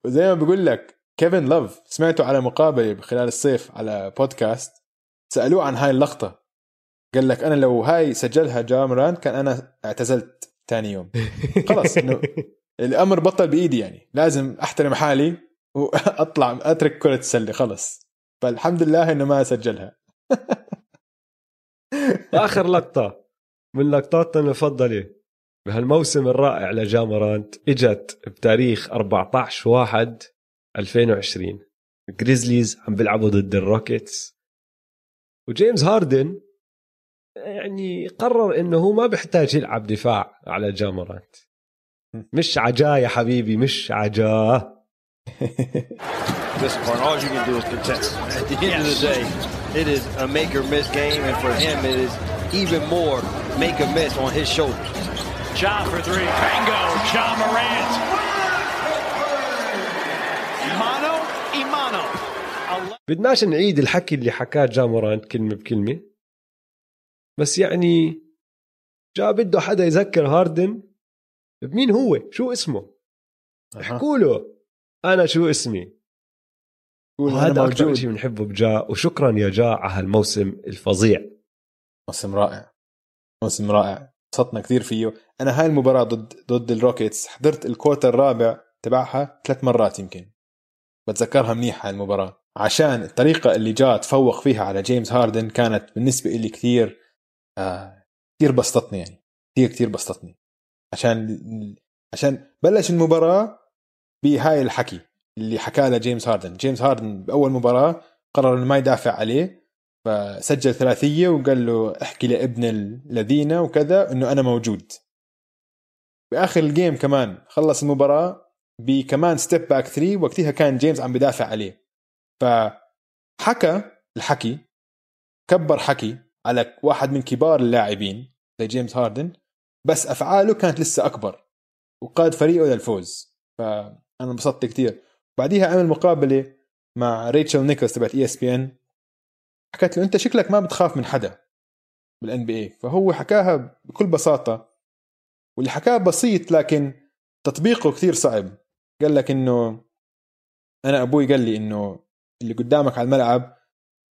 وزي ما بقول لك كيفن لوف سمعته على مقابلة خلال الصيف على بودكاست سألوه عن هاي اللقطة. قال لك أنا لو هاي سجلها جامران كان أنا اعتزلت ثاني يوم. خلص إنه الأمر بطل بإيدي يعني. لازم أحترم حالي وأطلع أترك كرة السلة خلص فالحمد لله إنه ما سجلها. [laughs] آخر لقطة من لقطاتنا المفضلة. بهالموسم الرائع لجا مورانت إجت بتاريخ 14 1 2020 الجريزليز عم بيلعبوا ضد الروكيتس. وجيمس هاردن يعني قرر إنه هو ما بيحتاج يلعب دفاع على جا مورانت مش عجاه يا حبيبي مش day, it is a make or miss game, and for him, it is even more make or miss on his shoulders. Ja for three. Bango. Ja Morant. Mano Imano. بدناش نعيد الحكي اللي حكاه جامورانت كلمة بكلمة. بس يعني جا بده حدا يذكر هاردن. بمين هو؟ شو اسمه؟ احكوا له. أنا شو اسمي؟ وهذا أكثر. شيء بنحبه بجا. وشكرا يا جا على هالموسم الفظيع. موسم رائع. موسم رائع. انبسطنا كثير فيه. أنا هاي المباراة ضد ضد الروكيتس. حضرت ال quarter الرابع تبعها ثلاث مرات يمكن. بتذكرها منيح هاي المباراة. عشان الطريقة اللي جا تفوق فيها على جيمس هاردن كانت بالنسبة لي كثير آه كثير بسطتني يعني. كثير كثير بسطتني. عشان عشان بلش المباراة بهاي الحكي اللي حكاه لجيمس هاردن. جيمس هاردن بأول مباراة قرر إنه ما يدافع عليه. فسجل ثلاثية وقال له احكي لابن الذين وكذا إنه أنا موجود. بآخر ال game كمان خلص المباراة بكمان step back 3 وقتها كان جيمس عم بدافع عليه. فحكى الحكي كبر حكي على واحد من كبار اللاعبين زي جيمس هاردن بس أفعاله كانت لسه أكبر وقاد فريقه للفوز فأنا انبسطت كثير بعديها عمل مقابلة مع ريتشل نيكلز تبعت ESPN حكت له أنت شكلك ما بتخاف من حدا بال NBA فهو حكاها بكل بساطة واللي حكاه بسيط لكن تطبيقه كثير صعب. قال لك إنه أنا أبوي قال لي إنه اللي قدامك على الملعب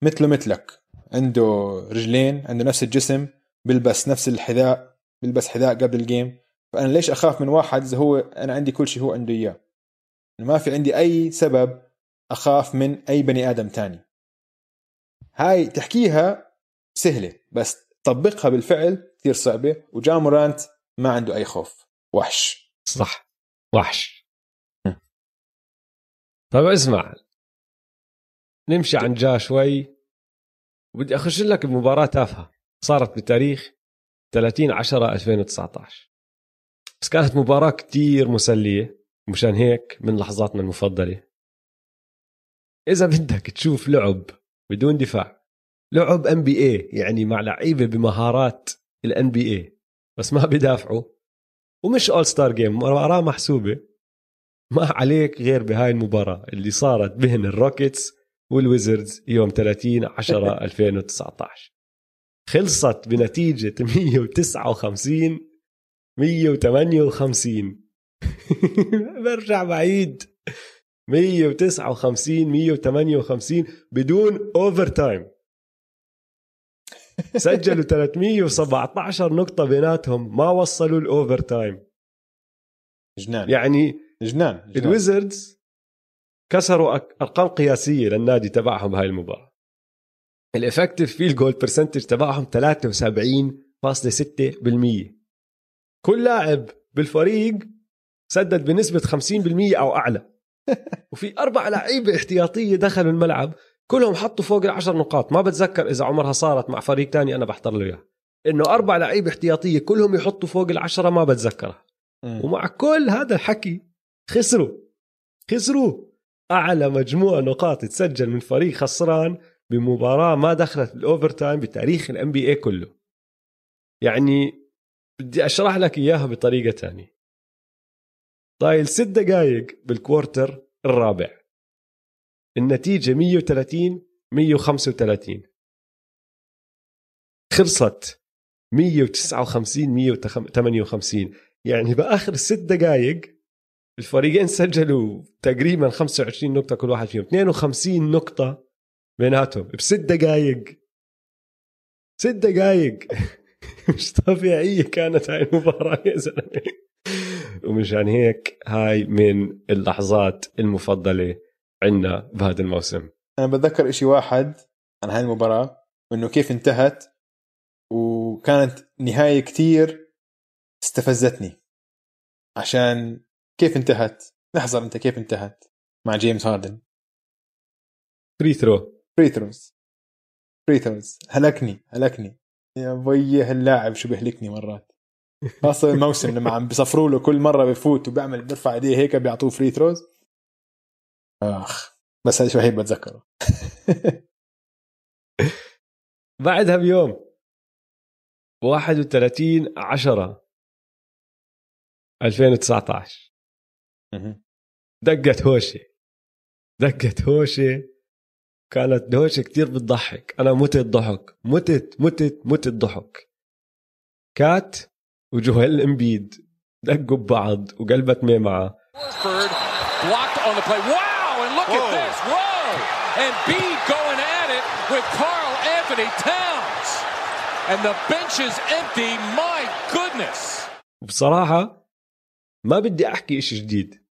مثله مثلك. عنده رجلين عنده نفس الجسم بيلبس نفس الحذاء بيلبس حذاء قبل الجيم فأنا ليش أخاف من واحد؟ إذا هو أنا عندي كل شيء هو عنده إياه. ما في عندي أي سبب أخاف من أي بني آدم تاني. هاي تحكيها سهلة بس تطبقها بالفعل كثير صعبة وجامورانت ما عنده أي خوف. وحش. صح. وحش. طيب اسمع. نمشي عن جا شوي. وبدي أخش لك بمباراة تافهة. صارت بتاريخ 30 10 2019 بس كانت مباراة كتير مسلية. مشان هيك من لحظاتنا المفضلة. إذا بدك تشوف لعب بدون دفاع. لعب ام بي اي يعني مع لعيبة بمهارات ال NBA بس ما بدافعوا. ومش All-Star Game مباراة محسوبة. ما عليك غير بهاي المباراة اللي صارت بين الروكيتس والويزردز يوم 30 10 2019 خلصت بنتيجة 159 158 [laughs] برجع بعيد. 159 158 بدون overtime [laughs] سجلوا 317 نقطة بيناتهم ما وصلوا ال overtime جنان. يعني جنان, جنان. الويزردز كسروا أرقام قياسية للنادي تبعهم بهاي المباراة. ال effective field goal percentage تبعهم 73.6% كل لاعب بالفريق سدد بنسبة 50% أو أعلى. [laughs] وفي أربع لعيبة احتياطية دخلوا الملعب كلهم حطوا فوق العشر نقاط. ما بتذكر إذا عمرها صارت مع فريق تاني أنا بحضر له اياها إنه أربع لعيبة احتياطية كلهم يحطوا فوق العشرة ما بتذكرها. ومع كل هذا الحكي خسروا. خسروا أعلى مجموع نقاط تسجل من فريق خسران بمباراة ما دخلت ال overtime بتاريخ ال NBA كله. يعني بدي أشرح لك إياها بطريقة تانية. ضايل ست دقائق بال quarter الرابع. النتيجة 130 135 خلصت 159 158 يعني بآخر ست دقائق الفريقين سجلوا تقريبا 25 نقطة كل واحد فيهم. 52 نقطة بيناتهم. بست دقائق ست دقائق [laughs] مش طبيعية كانت هاي المباراة يا زلمة. ومشان هيك هاي من اللحظات المفضلة عندنا بهذا الموسم. أنا بتذكر إشي واحد عن هاي المباراة وإنه كيف انتهت وكانت نهاية كتير استفزتني. عشان كيف انتهت؟ لحظة أنت كيف انتهت مع جيمس هاردن؟ free throw free throws free throws هلكني هلكني. يا بي هاللاعب شو بيهلكني مرات؟ خاصة الموسم لما عم بصفروا له كل مرة بفوت وبيعمل بيرفع ايديه هيك بيعطوه free throws آخ بس هذا الوحيد بتذكره. [laughs] بعدها بيوم. 31 10 2019 دقت هوشه دقت هوشه كانت هوشه كتير بتضحك. أنا متت ضحك. متت متت متت ضحك. كات وجوهيل إمبيد دقوا ببعض وقلبت مي معه And the bench is empty. My goodness. بصراحة ما بدي أحكي إشي جديد.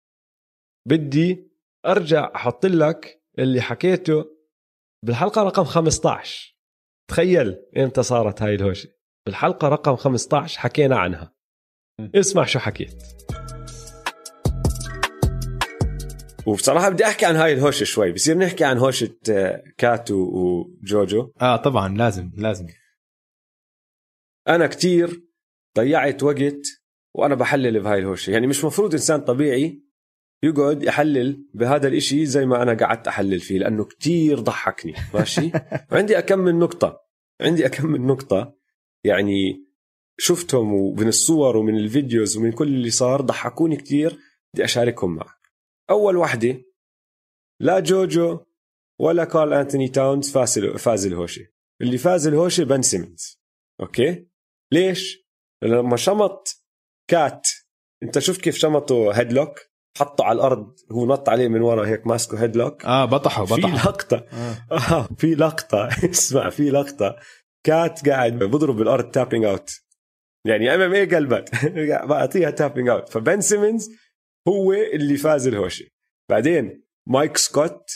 بدي أرجع أحط لك اللي حكيته بالحلقة رقم 15 تخيل إمتى صارت هاي الهوشة. بالحلقة رقم 15 حكينا عنها. اسمع شو حكيت. وبصراحة بدي أحكي عن هاي الهوشة شوي بصير نحكي عن هوشة آه، كاتو وجوجو. آه طبعا لازم لازم. أنا كتير ضيعت وقت وأنا بحلل بهاي الهوشة. يعني مش مفروض إنسان طبيعي يقعد يحلل بهذا الإشي زي ما أنا قعدت أحلل فيه لأنه كتير ضحكني ماشي؟ [laughs] وعندي أكم من نقطة عندي أكم من نقطة يعني شفتهم ومن الصور ومن ال videos ومن كل اللي صار ضحكوني كتير بدي أشاركهم معك. أول وحدة لا جوجو ولا كارل أنتوني تاونز فاز فاز الهوشه اللي فاز الهوشه بن سيمنز. أوكي؟ ليش؟ لما شمط كات أنت شفت كيف شمطه headlock؟ حطه على الأرض هو نط عليه من ورا هيك ماسكه headlock. آه بطحه بطحه. في لقطة. آه. [laughs] آه في لقطة. [laughs] اسمع في لقطة. كات قاعد بضرب بالأرض tapping out يعني MMA قلبت [laughs] بعطيها tapping out فبن سيمنز هو اللي فاز الهوشه بعدين مايك سكوت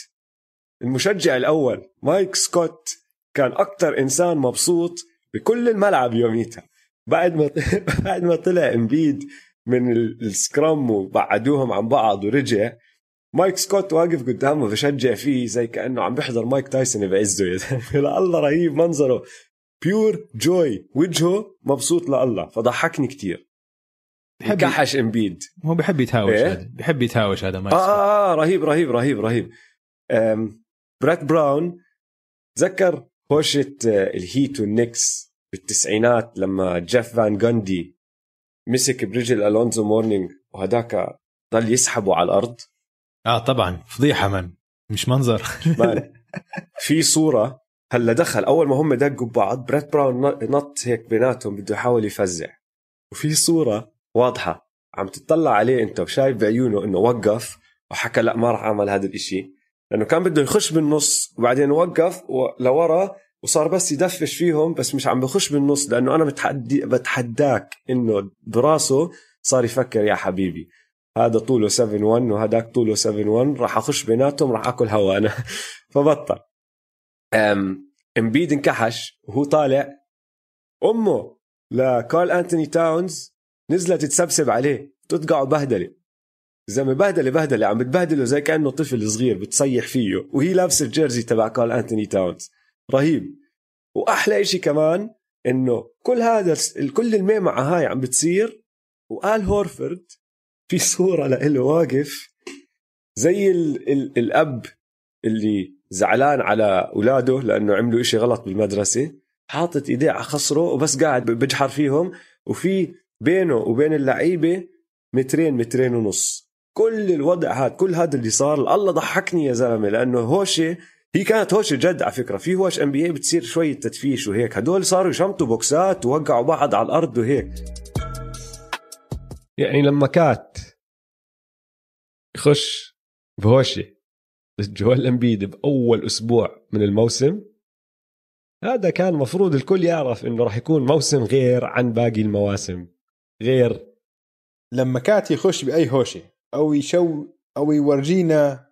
المشجع الأول مايك سكوت كان أكثر إنسان مبسوط بكل الملعب يوميتها. بعد ما [laughs] بعد ما طلع إمبيد من ال scrum وبعدوهم عن بعض ورجع مايك سكوت واقف قدامه بشجع فيه زي كأنه عم بيحضر مايك تايسون بعزه. [laughs] يا الله رهيب منظره. pure joy وجهه مبسوط لله. فضحكني كثير كحش امبيد هو بحب يتهاوش إيه؟ هذا. بحب يتهاوش هذا مايك آه, آه, آه رهيب رهيب رهيب رهيب. بريت براون تذكر هوشة آه، الهيت والنكس بالتسعينات لما جيف فان جاندي مسك برجل ألونزو مورنينج وهداك ضل يسحبه على الأرض. آه طبعا. فضيحة من. مش منظر. man. [laughs] في صورة هلا دخل أول ما هم دقوا ببعض بريت براون نط هيك بيناتهم بده يحاول يفزع. وفي صورة واضحة عم تطلع عليه أنت وشايف بعيونه إنه وقف وحكى لا ما راح اعمل هذا الإشي. لأنه كان بده يخش بالنص وبعدين وقف لورا وصار بس يدفش فيهم بس مش عم بخش بالنص لأنه أنا بتحدي بتحداك إنه براسه صار يفكر يا حبيبي هذا طوله 7 1 وهذاك طوله 7 1 راح أخش بيناتهم راح آكل هوا أنا. [laughs] فبطل. امبيد انكحش وهو طالع. أمه لكارل أنتوني تاونز نزلت تسبسب عليه. تطقعه بهدلة. زلمه بهدلة بهدلة عم بتبهدله زي كأنه طفل صغير بتصيح فيه. وهي لابسة الجيرزي تبع كارل أنتوني تاونز. رهيب. وأحلى إشي كمان إنه كل هذا كل الميمعة هاي عم بتصير وقال هورفرد في صورة له واقف. زي ال ال الأب اللي زعلان على أولاده لأنه عملوا إشي غلط بالمدرسة حاطط إيديه على خصره وبس قاعد بجحر فيهم وفي بينه وبين اللعيبة مترين مترين ونص. كل الوضع هذا كل هذا اللي صار الله ضحكني يا زلمة لأنه هوشة هي كانت هوشة جد على فكرة. في هوش NBA بتصير شوية تدفيش وهيك. هدول صاروا يشمطوا بوكسات ووقعوا بعض على الأرض وهيك. يعني لما كات يخش بهوشة. جوال امبيد باول أسبوع من الموسم. هذا كان مفروض الكل يعرف إنه راح يكون موسم غير عن باقي المواسم. غير لما كات يخش بأي هوشه أو يشو أو يورجينا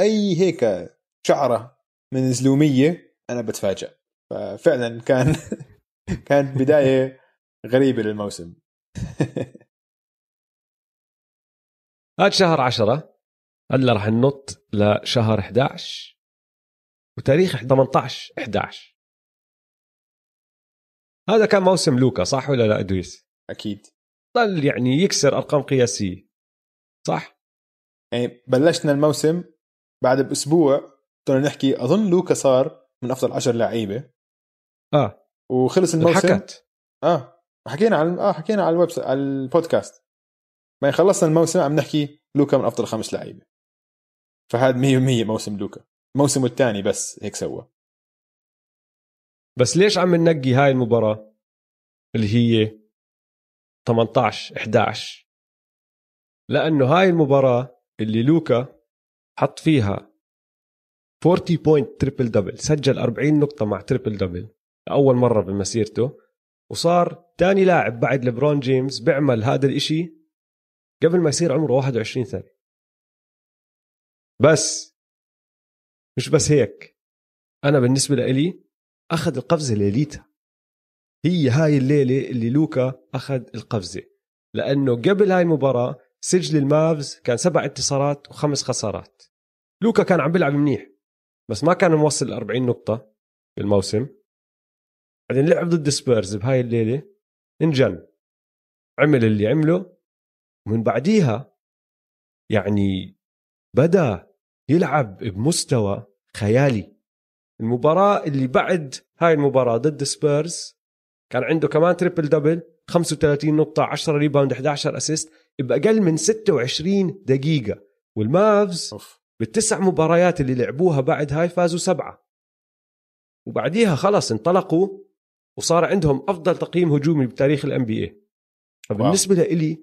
أي هيك شعرة من زلومية أنا بتفاجئ ففعلا كان [laughs] كانت بداية غريبة للموسم. [laughs] هذا شهر عشرة. هلا راح ننط لشهر 11 وتاريخ 18 11 هذا كان موسم لوكا صح ولا لا إدريس؟ أكيد. ضل يعني يكسر أرقام قياسية. صح؟ يعني بلشنا الموسم بعد بأسبوع كنا نحكي أظن لوكا صار من أفضل 10 لعيبة. آه. وخلص الموسم حكت آه. حكينا على آه حكينا على الويب على البودكاست. ما خلصنا الموسم عم نحكي لوكا من أفضل خمس لعيبة. فهذا 100% موسم لوكا. الموسم الثاني بس هيك سوى. بس ليش عم ننقي هاي المباراة؟ اللي هي 18 11 لأنه هاي المباراة اللي لوكا حط فيها 40 point triple double سجل 40 نقطة مع triple double لأول مرة بمسيرته. وصار ثاني لاعب بعد لبرون جيمس بيعمل هذا الإشي قبل ما يصير عمره 21 سنة بس مش بس هيك. أنا بالنسبة لإلي أخذ القفزة ليليتها هي هاي الليلة اللي لوكا أخذ القفزة. لأنه قبل هاي المباراة سجل المافز كان سبع انتصارات وخمس خسارات. لوكا كان عم بيلعب منيح بس ما كان موصل ل 40 نقطة بالموسم. بعدين لعب ضد سبيرز بهاي الليلة انجن. عمل اللي عمله. ومن بعديها يعني بدأ يلعب بمستوى خيالي. المباراة اللي بعد هاي المباراة ضد سبيرز كان عنده كمان triple double 35 نقطة 10 rebound 11 assist بأقل من 26 دقيقة. والمافز off. بالتسع مباريات اللي لعبوها بعد هاي فازوا سبعة. وبعديها خلص انطلقوا وصار عندهم أفضل تقييم هجومي بتاريخ ال NBA فبالنسبة لإلي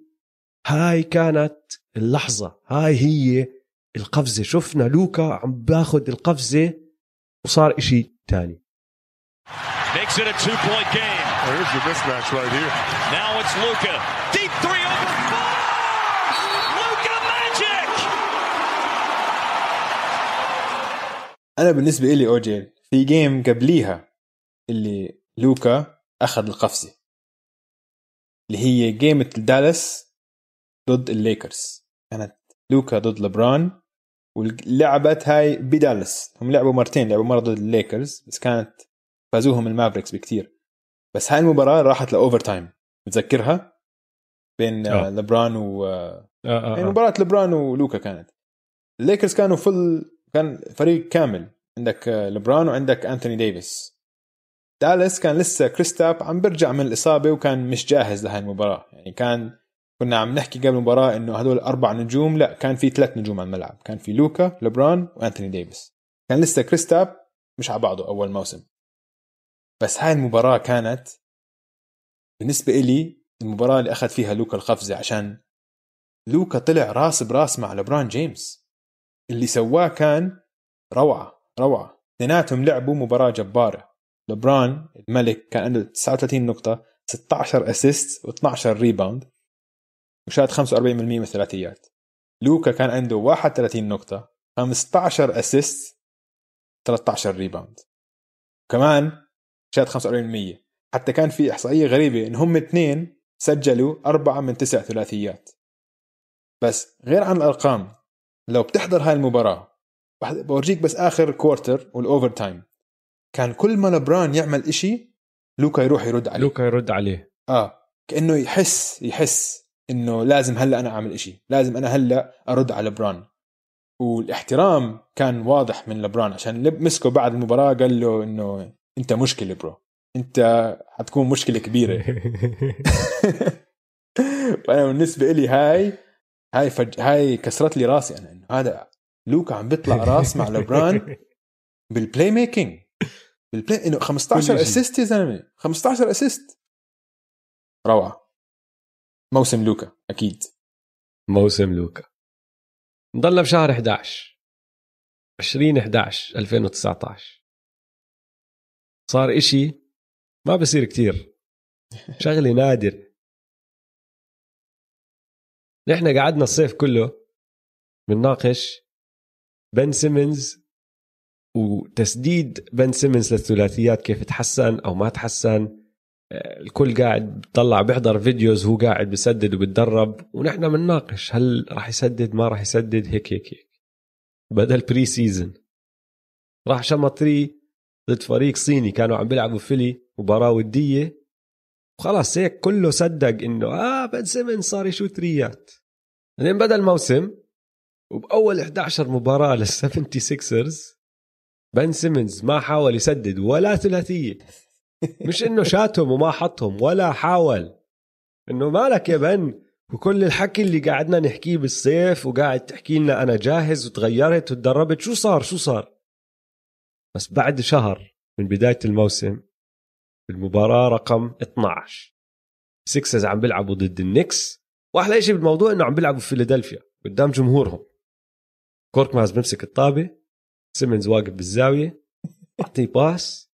هاي كانت اللحظة هاي هي القفزة شفنا لوكا عم باخد القفزة وصار إشي تاني Makes it a two point game. There's your mismatch right here. Now it's Luca. Deep three over four. Luca Magic. أنا بالنسبة لي أوكي في game قبليها اللي لوكا أخذ القفزة اللي هي game دالاس ضد الليكرز كانت لوكا ضد لبران ولعبت هاي بدالاس هم لعبوا مرتين لعبوا مرة ضد الليكرز بس كانت فازوهم المافريكس بكتير. بس هاي المباراة راحت ل overtime متذكرها؟ بين آه. آه. لبران و آه، آه آه يعني آه. مباراة لبران ولوكا كانت. الليكرز كانوا full كان فريق كامل. عندك لبران وعندك انثوني ديفيس دالاس كان لسه كريستاب عم برجع من الإصابة وكان مش جاهز لهي المباراة. يعني كان كنا عم نحكي قبل المباراة إنه هدول أربع نجوم لا كان في ثلاث نجوم على الملعب. كان في لوكا لبران وانثوني ديفيس. كان لسه كريستاب مش على بعضه أول موسم. بس هاي المباراة كانت بالنسبة إلي المباراة اللي أخذ فيها لوكا القفزة عشان لوكا طلع راس براس مع لبران جيمس. اللي سواه كان روعة روعة. اثنيناتهم لعبوا مباراة جبارة. لبران الملك كان عنده 39 نقطة 16 assist و12 rebound وشات 45% من الثلاثيات. لوكا كان عنده 31 نقطة 15 assist 13 rebound كمان شات 45% حتى كان في إحصائية غريبة إن هم اثنين سجلوا أربعة من تسع ثلاثيات. بس غير عن الأرقام لو بتحضر هاي المباراة بح- بورجيك بس آخر quarter وال overtime كان كل ما لبران يعمل إشي لوكا يروح يرد عليه. لوكا يرد عليه. آه كأنه يحس يحس. إنه لازم هلأ أنا أعمل إشي. لازم أنا هلأ أرد على لبران. والاحترام كان واضح من لبران عشان لب مسكه بعد المباراة قال له إنه أنت مشكلة bro أنت حتكون مشكلة كبيرة. [laughs] فانا بالنسبة لي هاي هاي فج... هاي كسرت لي راسي أنا إنه هذا لوكا عم بيطلع راس مع لبران بال playmaking بال play إنه 15 كل شيء. assist يا زلمة. 15 assist روعة. موسم لوكا أكيد. موسم لوكا. نضلنا بشهر 11 20 11 2019 صار إشي ما بصير كتير. [laughs] شغلة نادر. نحن قعدنا الصيف كله بنناقش بن سيمنز وتسديد بن سيمنز للثلاثيات كيف تحسن أو ما تحسن. الكل قاعد بيطلع بيحضر videos هو قاعد بسدد وبتدرب ونحن بنناقش هل راح يسدد ما راح يسدد هيك هيك هيك. بدا ال pre-season راح شمط three ضد فريق صيني كانوا عم بيلعبوا فيلي مباراة ودية. وخلاص هيك كله صدق إنه آه بن سيمنز صار يشوت ثلاثيات بعدين بدا الموسم وبأول 11 مباراة للسفنتي سيكسرز بن سيمنز ما حاول يسدد ولا ثلاثية. مش إنه شاتهم وما حطهم ولا حاول. إنه مالك يا بن وكل الحكي اللي قاعدنا نحكيه بالصيف وقاعد تحكي لنا أنا جاهز وتغيرت وتدربت. شو صار؟ شو صار؟ بس بعد شهر من بداية الموسم المباراة رقم 12 سيكسرز عم بيلعبوا ضد النكس وأحلى شيء بالموضوع إنه عم بيلعبوا في فيلادلفيا قدام جمهورهم. كوركماز بمسك الطابة سيمنز واقف بالزاوية أعطيه pass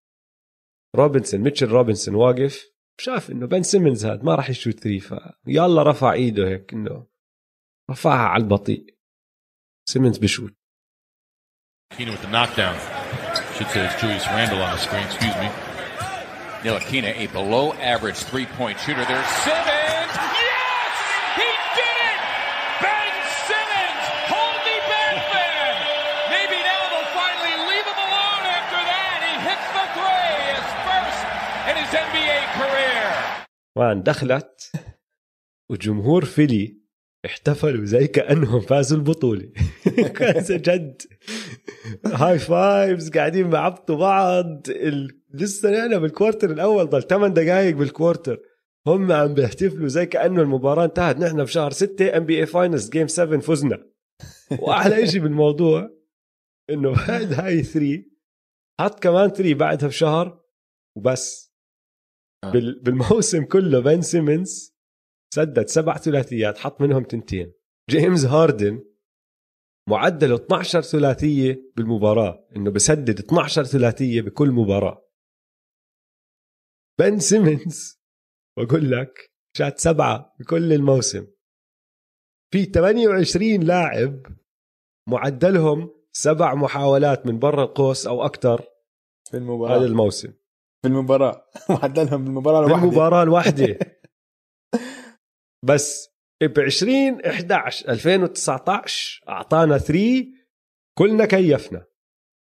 روبنسون ميتشل روبنسون واقف شاف انه بن سيمنز هاد ما راح يشوت three فيلا رفع ايده هيك انه رفعها على البطيء سيمنز بشوت Keenan with the knockdown. Should say it's Julius Randle on the screen. Excuse me. Nilakina, a below average three point shooter. There's Simmons. مان دخلت وجمهور فيلي احتفلوا زي كأنهم فازوا البطولة. [laughs] كان جد. high fives قاعدين بعبطوا بعض. ال... لسه نحن بال quarter الأول ضل 8 دقائق بال quarter هم عم بيحتفلوا زي كأنه المباراة انتهت. نحن بشهر 6 NBA Finals Game 7 فزنا. وأحلى شيء بالموضوع إنه [laughs] بعد هاي 3 حط كمان 3 بعدها بشهر وبس. بال... بالموسم كله بن سيمنز سدد سبع ثلاثيات حط منهم تنتين. جيمس هاردن معدله 12 ثلاثية بالمباراة إنه بسدد 12 ثلاثية بكل مباراة. بن سيمنز بقول لك شات سبعة بكل الموسم. في 28 لاعب معدلهم سبع محاولات من برا القوس أو أكثر في هذا الموسم. في المباراة. [laughs] معدلهم بالمباراه الواحده بالمباراه الواحده [laughs] [laughs] بس ب 20 11 2019 أعطانا 3 كلنا كيفنا.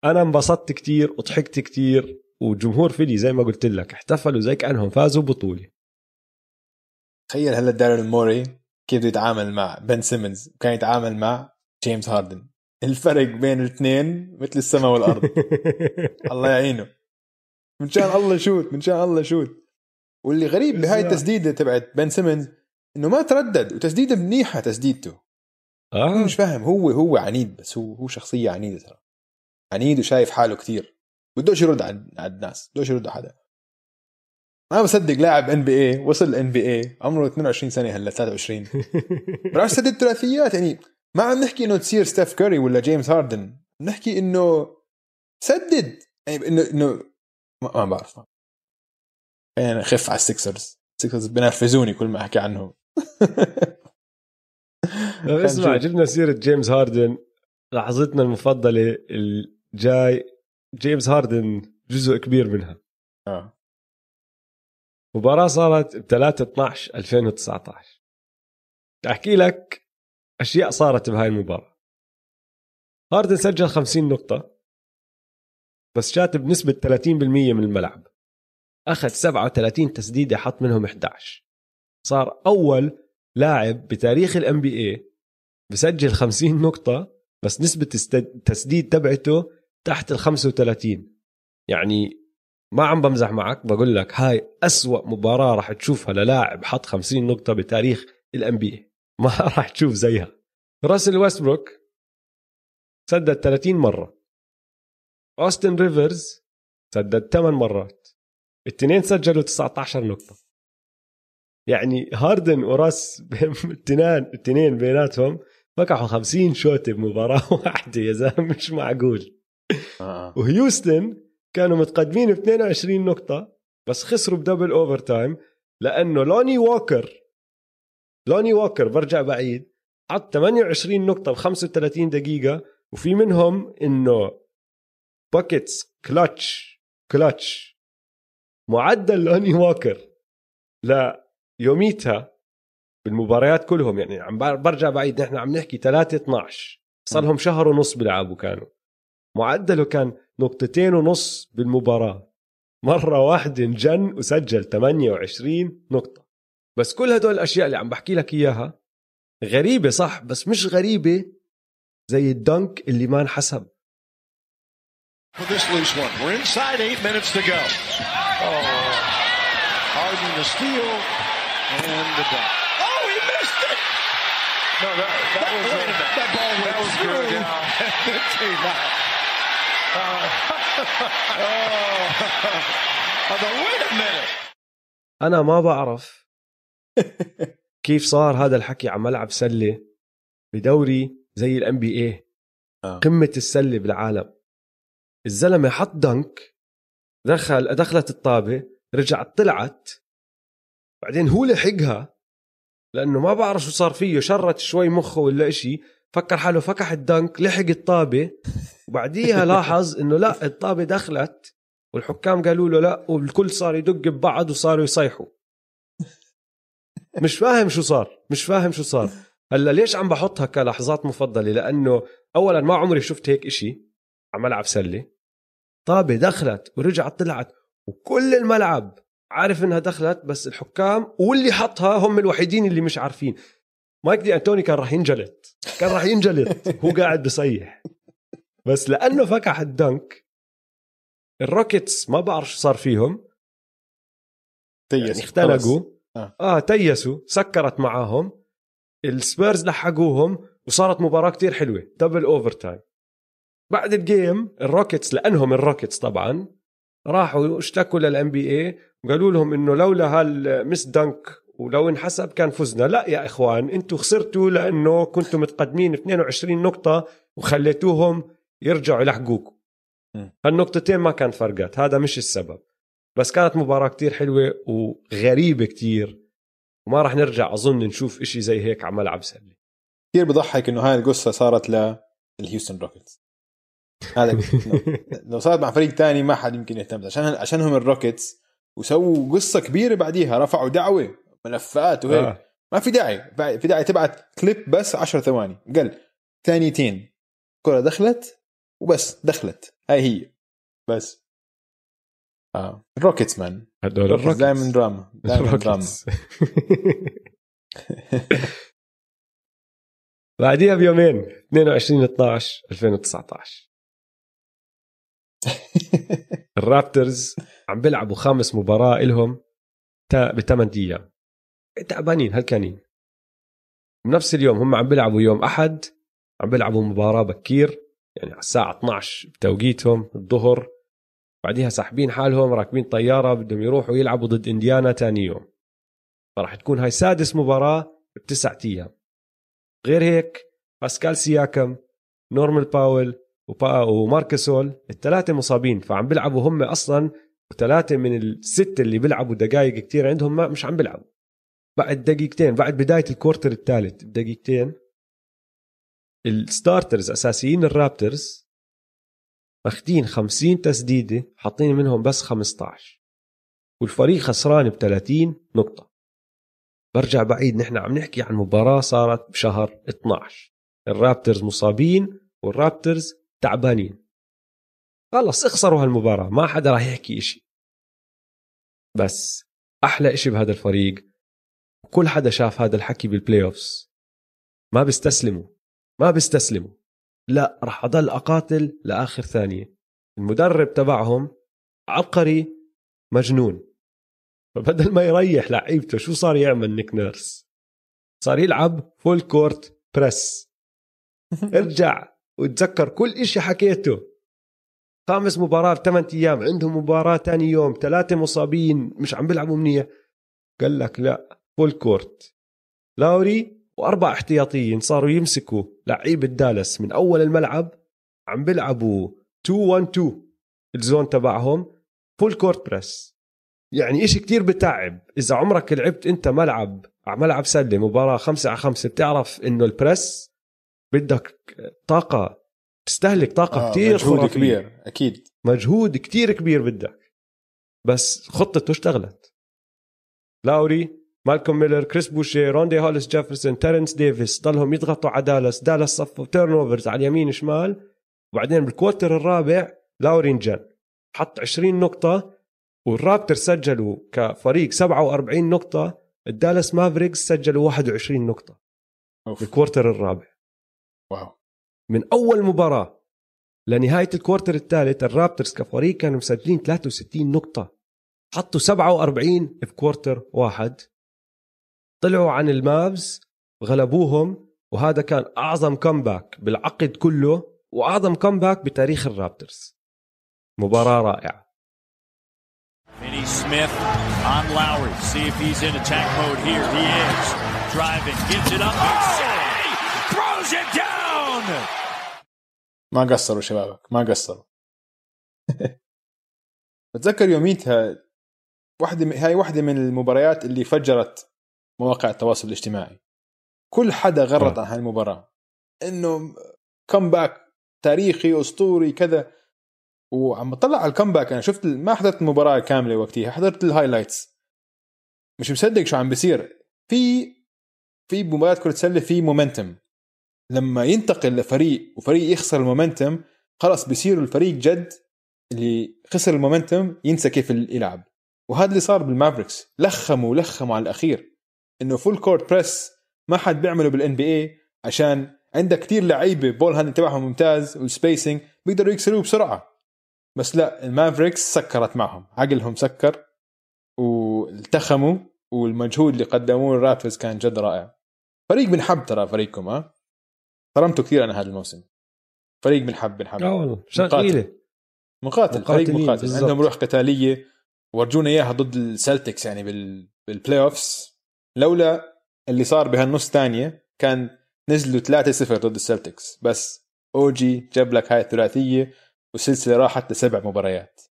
أنا انبسطت كتير وضحكت كتير وجمهور فيلي زي ما قلت لك احتفلوا زي كأنهم فازوا بطوله تخيل هلا داريل موري كيف بده يتعامل مع بن سيمنز. وكان يتعامل مع جيمس هاردن. الفرق بين الاثنين مثل السماء والأرض. الله يعينه. من شان الله شوت من شان الله شوت واللي غريب بهاي التسديدة تبعت بن سيمنز إنه ما تردد وتسديدة منيحة تسديدته. آه. مش فاهم هو هو عنيد بس هو هو شخصية عنيدة ترى. عنيد وشايف حاله كثير. بدوش يرد على على الناس بدوش يرد على حدا. ما بصدق لاعب ان بي اي وصل ان بي اي عمره 22 سنة هلأ 23 [laughs] راح سدد ثلاثيات يعني ما عم نحكي إنه تصير ستيف كوري ولا جيمس هاردن نحكي إنه سدد. يعني إنه إنه ما, بعرف. خلينا نخف على السكسرز السكسرز بنرفزوني كل ما أحكي عنهم. [laughs] طيب اسمع. جبنا سيرة جيمس هاردن. لحظتنا المفضلة الجاي. جيمس هاردن جزء كبير منها. آه. مباراة صارت ب 3 12 2019 أحكي لك أشياء صارت بهاي المباراة. هاردن سجل 50 نقطة. بس شات بنسبة 30% من الملعب. أخذ 37 تسديدة حط منهم 11 صار أول لاعب بتاريخ ال NBA بسجل 50 نقطة بس نسبة التسديد تبعته تحت ال 35 يعني ما عم بمزح معك بقول لك هاي أسوأ مباراة راح تشوفها للاعب حط 50 نقطة بتاريخ ال NBA [laughs] ما راح تشوف زيها. راسل ويستبروك سدد 30 مرة. اوستن ريفرز سدد 8 مرات. الاثنين سجلوا 19 نقطة. يعني هاردن وراس الاثنين الاثنين بيناتهم فكحوا 50 شوطة بمباراة [laughs] واحدة يا زلمة مش معقول. آه. وهيوستن كانوا متقدمين ب 22 نقطة بس خسروا ب double overtime لأنه لوني ووكر لوني ووكر برجع بعيد حط 28 نقطة ب 35 دقيقة وفي منهم إنه buckets clutch clutch معدل لوني ووكر ليوميتها بالمباريات كلهم يعني عم بر- برجع بعيد. نحن عم نحكي 3 12 صار لهم شهر ونص بيلعبوا كانوا. معدله كان نقطتين ونص بالمباراة. مرة واحدة انجن وسجل 28 نقطة. بس كل هدول الأشياء اللي عم بحكي لك إياها غريبة صح؟ بس مش غريبة زي الدنك اللي ما انحسب. For this loose one. We're inside eight minutes to go. Oh, Harden the steal and the dunk. Oh, he missed it! No, that, that was Wait a minute. That ball went that was good. through Yeah. the team out. Oh, but wait a minute. أنا ما بعرف كيف صار هذا الحكي على ملعب سلة بدوري زي الام بي اي آه. قمة السلة بالعالم الزلمة حط دنك دخل دخلت الطابة رجعت طلعت. بعدين هو لحقها لأنه ما بعرف شو صار فيه شرت شوي مخه ولا إشي فكر حاله فكح الدنك لحق الطابة. وبعديها [laughs] لاحظ إنه لا الطابة دخلت والحكام قالوا له لا والكل صار يدق ببعض وصاروا يصيحوا. مش فاهم شو صار مش فاهم شو صار. هلأ ليش عم بحطها كلحظات مفضلة؟ لأنه اولا ما عمري شفت هيك إشي على ملعب سلة. طابة دخلت ورجعت طلعت وكل الملعب عارف إنها دخلت بس الحكام واللي حطها هم الوحيدين اللي مش عارفين. مايك دي أنتوني كان راح ينجلد كان راح ينجلد هو قاعد بصيح بس لأنه فكح ال dunk الروكيتس ما بعرف شو صار فيهم. يعني اختنقوا آه. آه تيسوا سكرت معاهم. السبيرز لحقوهم وصارت مباراة كتير حلوة double overtime بعد ال game الروكيتس لأنهم الروكيتس طبعا راحوا اشتكوا لل NBA وقالوا لهم إنه لولا هال missed dunk ولو انحسب كان فزنا. لا يا إخوان أنتم خسرتوا لأنه كنتم متقدمين 22 نقطة وخليتوهم يرجعوا يلحقوكم هالنقطتين ما كان فرقت. هذا مش السبب. بس كانت مباراة كتير حلوة وغريبة كتير. وما راح نرجع أظن نشوف إشي زي هيك على ملعب سلة. كثير بضحك إنه هاي القصة صارت للهيوستن روكيتس هذا [laughs] لو صارت مع فريق تاني ما حد يمكن يهتم. عشان عشانهم الروكيتس وسووا قصة كبيرة بعديها رفعوا دعوة ملفات وهيك. آه. ما في داعي. في داعي تبعت كليب بس 10 ثواني. قل ثانيتين. كرة دخلت وبس دخلت. هاي هي. بس. آه. الروكيتس man. هدول الروكيتس. دائما دراما. دائما دراما. [laughs] بعديها بيومين 22 12 2019 الرابترز عم بيلعبوا خامس مباراة إلهم بثمان أيام. تعبانين هلكانين. بنفس اليوم هم عم بيلعبوا يوم أحد عم بيلعبوا مباراة بكير يعني على الساعة 12 بتوقيتهم الظهر. بعديها ساحبين حالهم راكبين طيارة بدهم يروحوا يلعبوا ضد إنديانا تاني يوم. فراح تكون هاي سادس مباراة بتسعة أيام. غير هيك باسكال سياكم نورمال باول ومارك غاسول الثلاثة مصابين فعم بيلعبوا هم أصلا وثلاثة من الستة اللي بيلعبوا دقائق كتير عندهم ما مش عم بيلعبوا. بعد دقيقتين بعد بداية ال quarter الثالث بدقيقتين ال starters أساسيين الرابترز اخذين 50 تسديدة حاطين منهم بس 15 والفريق خسران ب 30 نقطة. برجع بعيد نحن عم نحكي عن مباراة صارت بشهر 12 الرابترز مصابين والرابترز تعبانين. خلص اخسروا هالمباراة ما حدا راح يحكي إشي. بس أحلى إشي بهذا الفريق كل حدا شاف هذا الحكي بال playoffs ما بيستسلموا ما بيستسلموا. لا راح أضل أقاتل لآخر ثانية. المدرب تبعهم عبقري مجنون. فبدل ما يريح لعيبته شو صار يعمل نيك نيرس؟ صار يلعب full court press ارجع. وتذكر كل إشي حكيته. خامس مباراة بثمان أيام عندهم مباراة تاني يوم ثلاثة مصابين مش عم بيلعبوا منيح. قال لك لا full court. لاوري وأربع احتياطيين صاروا يمسكوا لعيبة دالاس من أول الملعب عم بيلعبوا 2 1 2 ال zone تبعهم full court press. يعني إشي كتير بتعب. إذا عمرك لعبت أنت ملعب على ملعب سلة مباراة خمسة على خمسة بتعرف إنه ال press بدك طاقة تستهلك طاقة آه كتير مجهود خرافية. كبير أكيد. مجهود كتير كبير بدك. بس خطته اشتغلت. لاوري مالكوم ميلر كريس بوشي روندي هوليس جيفرسون تيرنس ديفيس ضلهم يضغطوا على دالاس دالاس صفوا turnovers على اليمين شمال. وبعدين بال quarter الرابع لاوري انجن حط 20 نقطة والرابترز سجلوا كفريق 47 نقطة. الدالاس مافريكس سجلوا 21 نقطة. أوف. بال quarter الرابع. wow من أول مباراة لنهاية ال quarter الثالث الرابترز كفريق كانوا مسجلين 63 نقطة حطوا 47 في quarter واحد طلعوا عن المافز غلبوهم وهذا كان أعظم comeback بالعقد كله وأعظم comeback بتاريخ الرابترز مباراة رائعة Finney-Smith on Lowry. See if he's in attack mode here. He is. Driving, gives it up. Oh! Throws it down! [laughs] ما قصروا شبابك ما قصروا. [laughs] بتذكر يوميتها واحدة هاي واحدة من المباريات اللي فجرت مواقع التواصل الاجتماعي. كل حدا غرد آه. عن هاي المباراة. إنه comeback تاريخي أسطوري كذا. وعم بطلع على ال comeback أنا شفت ما حضرت المباراة كاملة وقتها حضرت ال highlights مش مصدق شو عم بيصير. في في مباراة كرة سلة في momentum لما ينتقل لفريق وفريق يخسر ال momentum خلص بيصير الفريق جد اللي خسر ال momentum ينسى كيف يلعب. وهذا اللي صار بال Mavericks. لخموا لخموا على الأخير إنه full court press ما حد بيعمله بال NBA عشان عندك كتير لعيبة ball hand تبعهم ممتاز وال spacing بيقدروا يكسروه بسرعة. بس لا ال Mavericks سكرت معهم. عقلهم سكر والتخموا والمجهود اللي قدموه ال Raptors كان جد رائع. فريق بنحب ترى فريقكم ها؟ ظلمته كثير أنا هذا الموسم. فريق بنحب بنحب آه والله شغيلة. مقاتل فريق مقاتل بالضبط. عندهم روح قتالية. ورجونا إياها ضد ال Celtics يعني بال بال playoffs لولا اللي صار بهالنص الثانية كان نزلوا 3-0 ضد ال Celtics. بس OG جاب لك هاي الثلاثية والسلسله راحت لسبع مباريات.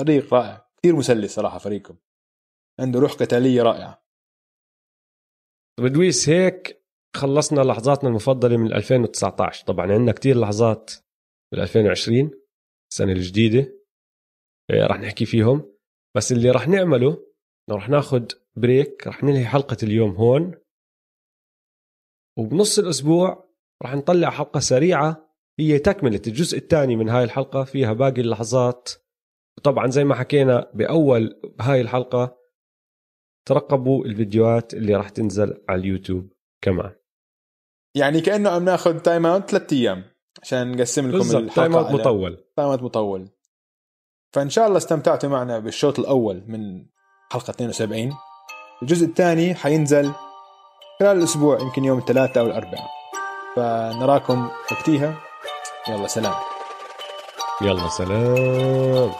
فريق رائع. كثير مسلي صراحة فريقكم. عنده روح قتالية رائعة. طب دويس هيك خلصنا لحظاتنا المفضلة من 2019 طبعا عندنا كتير لحظات بال 2020 السنة الجديدة إيه، رح نحكي فيهم. بس اللي رح نعمله رح ناخد بريك رح ننهي حلقة اليوم هون. وبنص الأسبوع رح نطلع حلقة سريعة هي تكملة. الجزء الثاني من هاي الحلقة فيها باقي اللحظات. وطبعا زي ما حكينا بأول هاي الحلقة ترقبوا الفيديوهات اللي راح تنزل على اليوتيوب كمان. يعني كأنه عم ناخذ time out ثلاث أيام عشان نقسم لكم الحلقة time out مطول. time out مطول. فإن شاء الله استمتعتوا معنا بالشوط الأول من حلقة 72 الجزء الثاني حينزل خلال الأسبوع يمكن يوم الثلاثاء أو الأربعاء. فنراكم وقتيها يلا سلام. يلا سلام.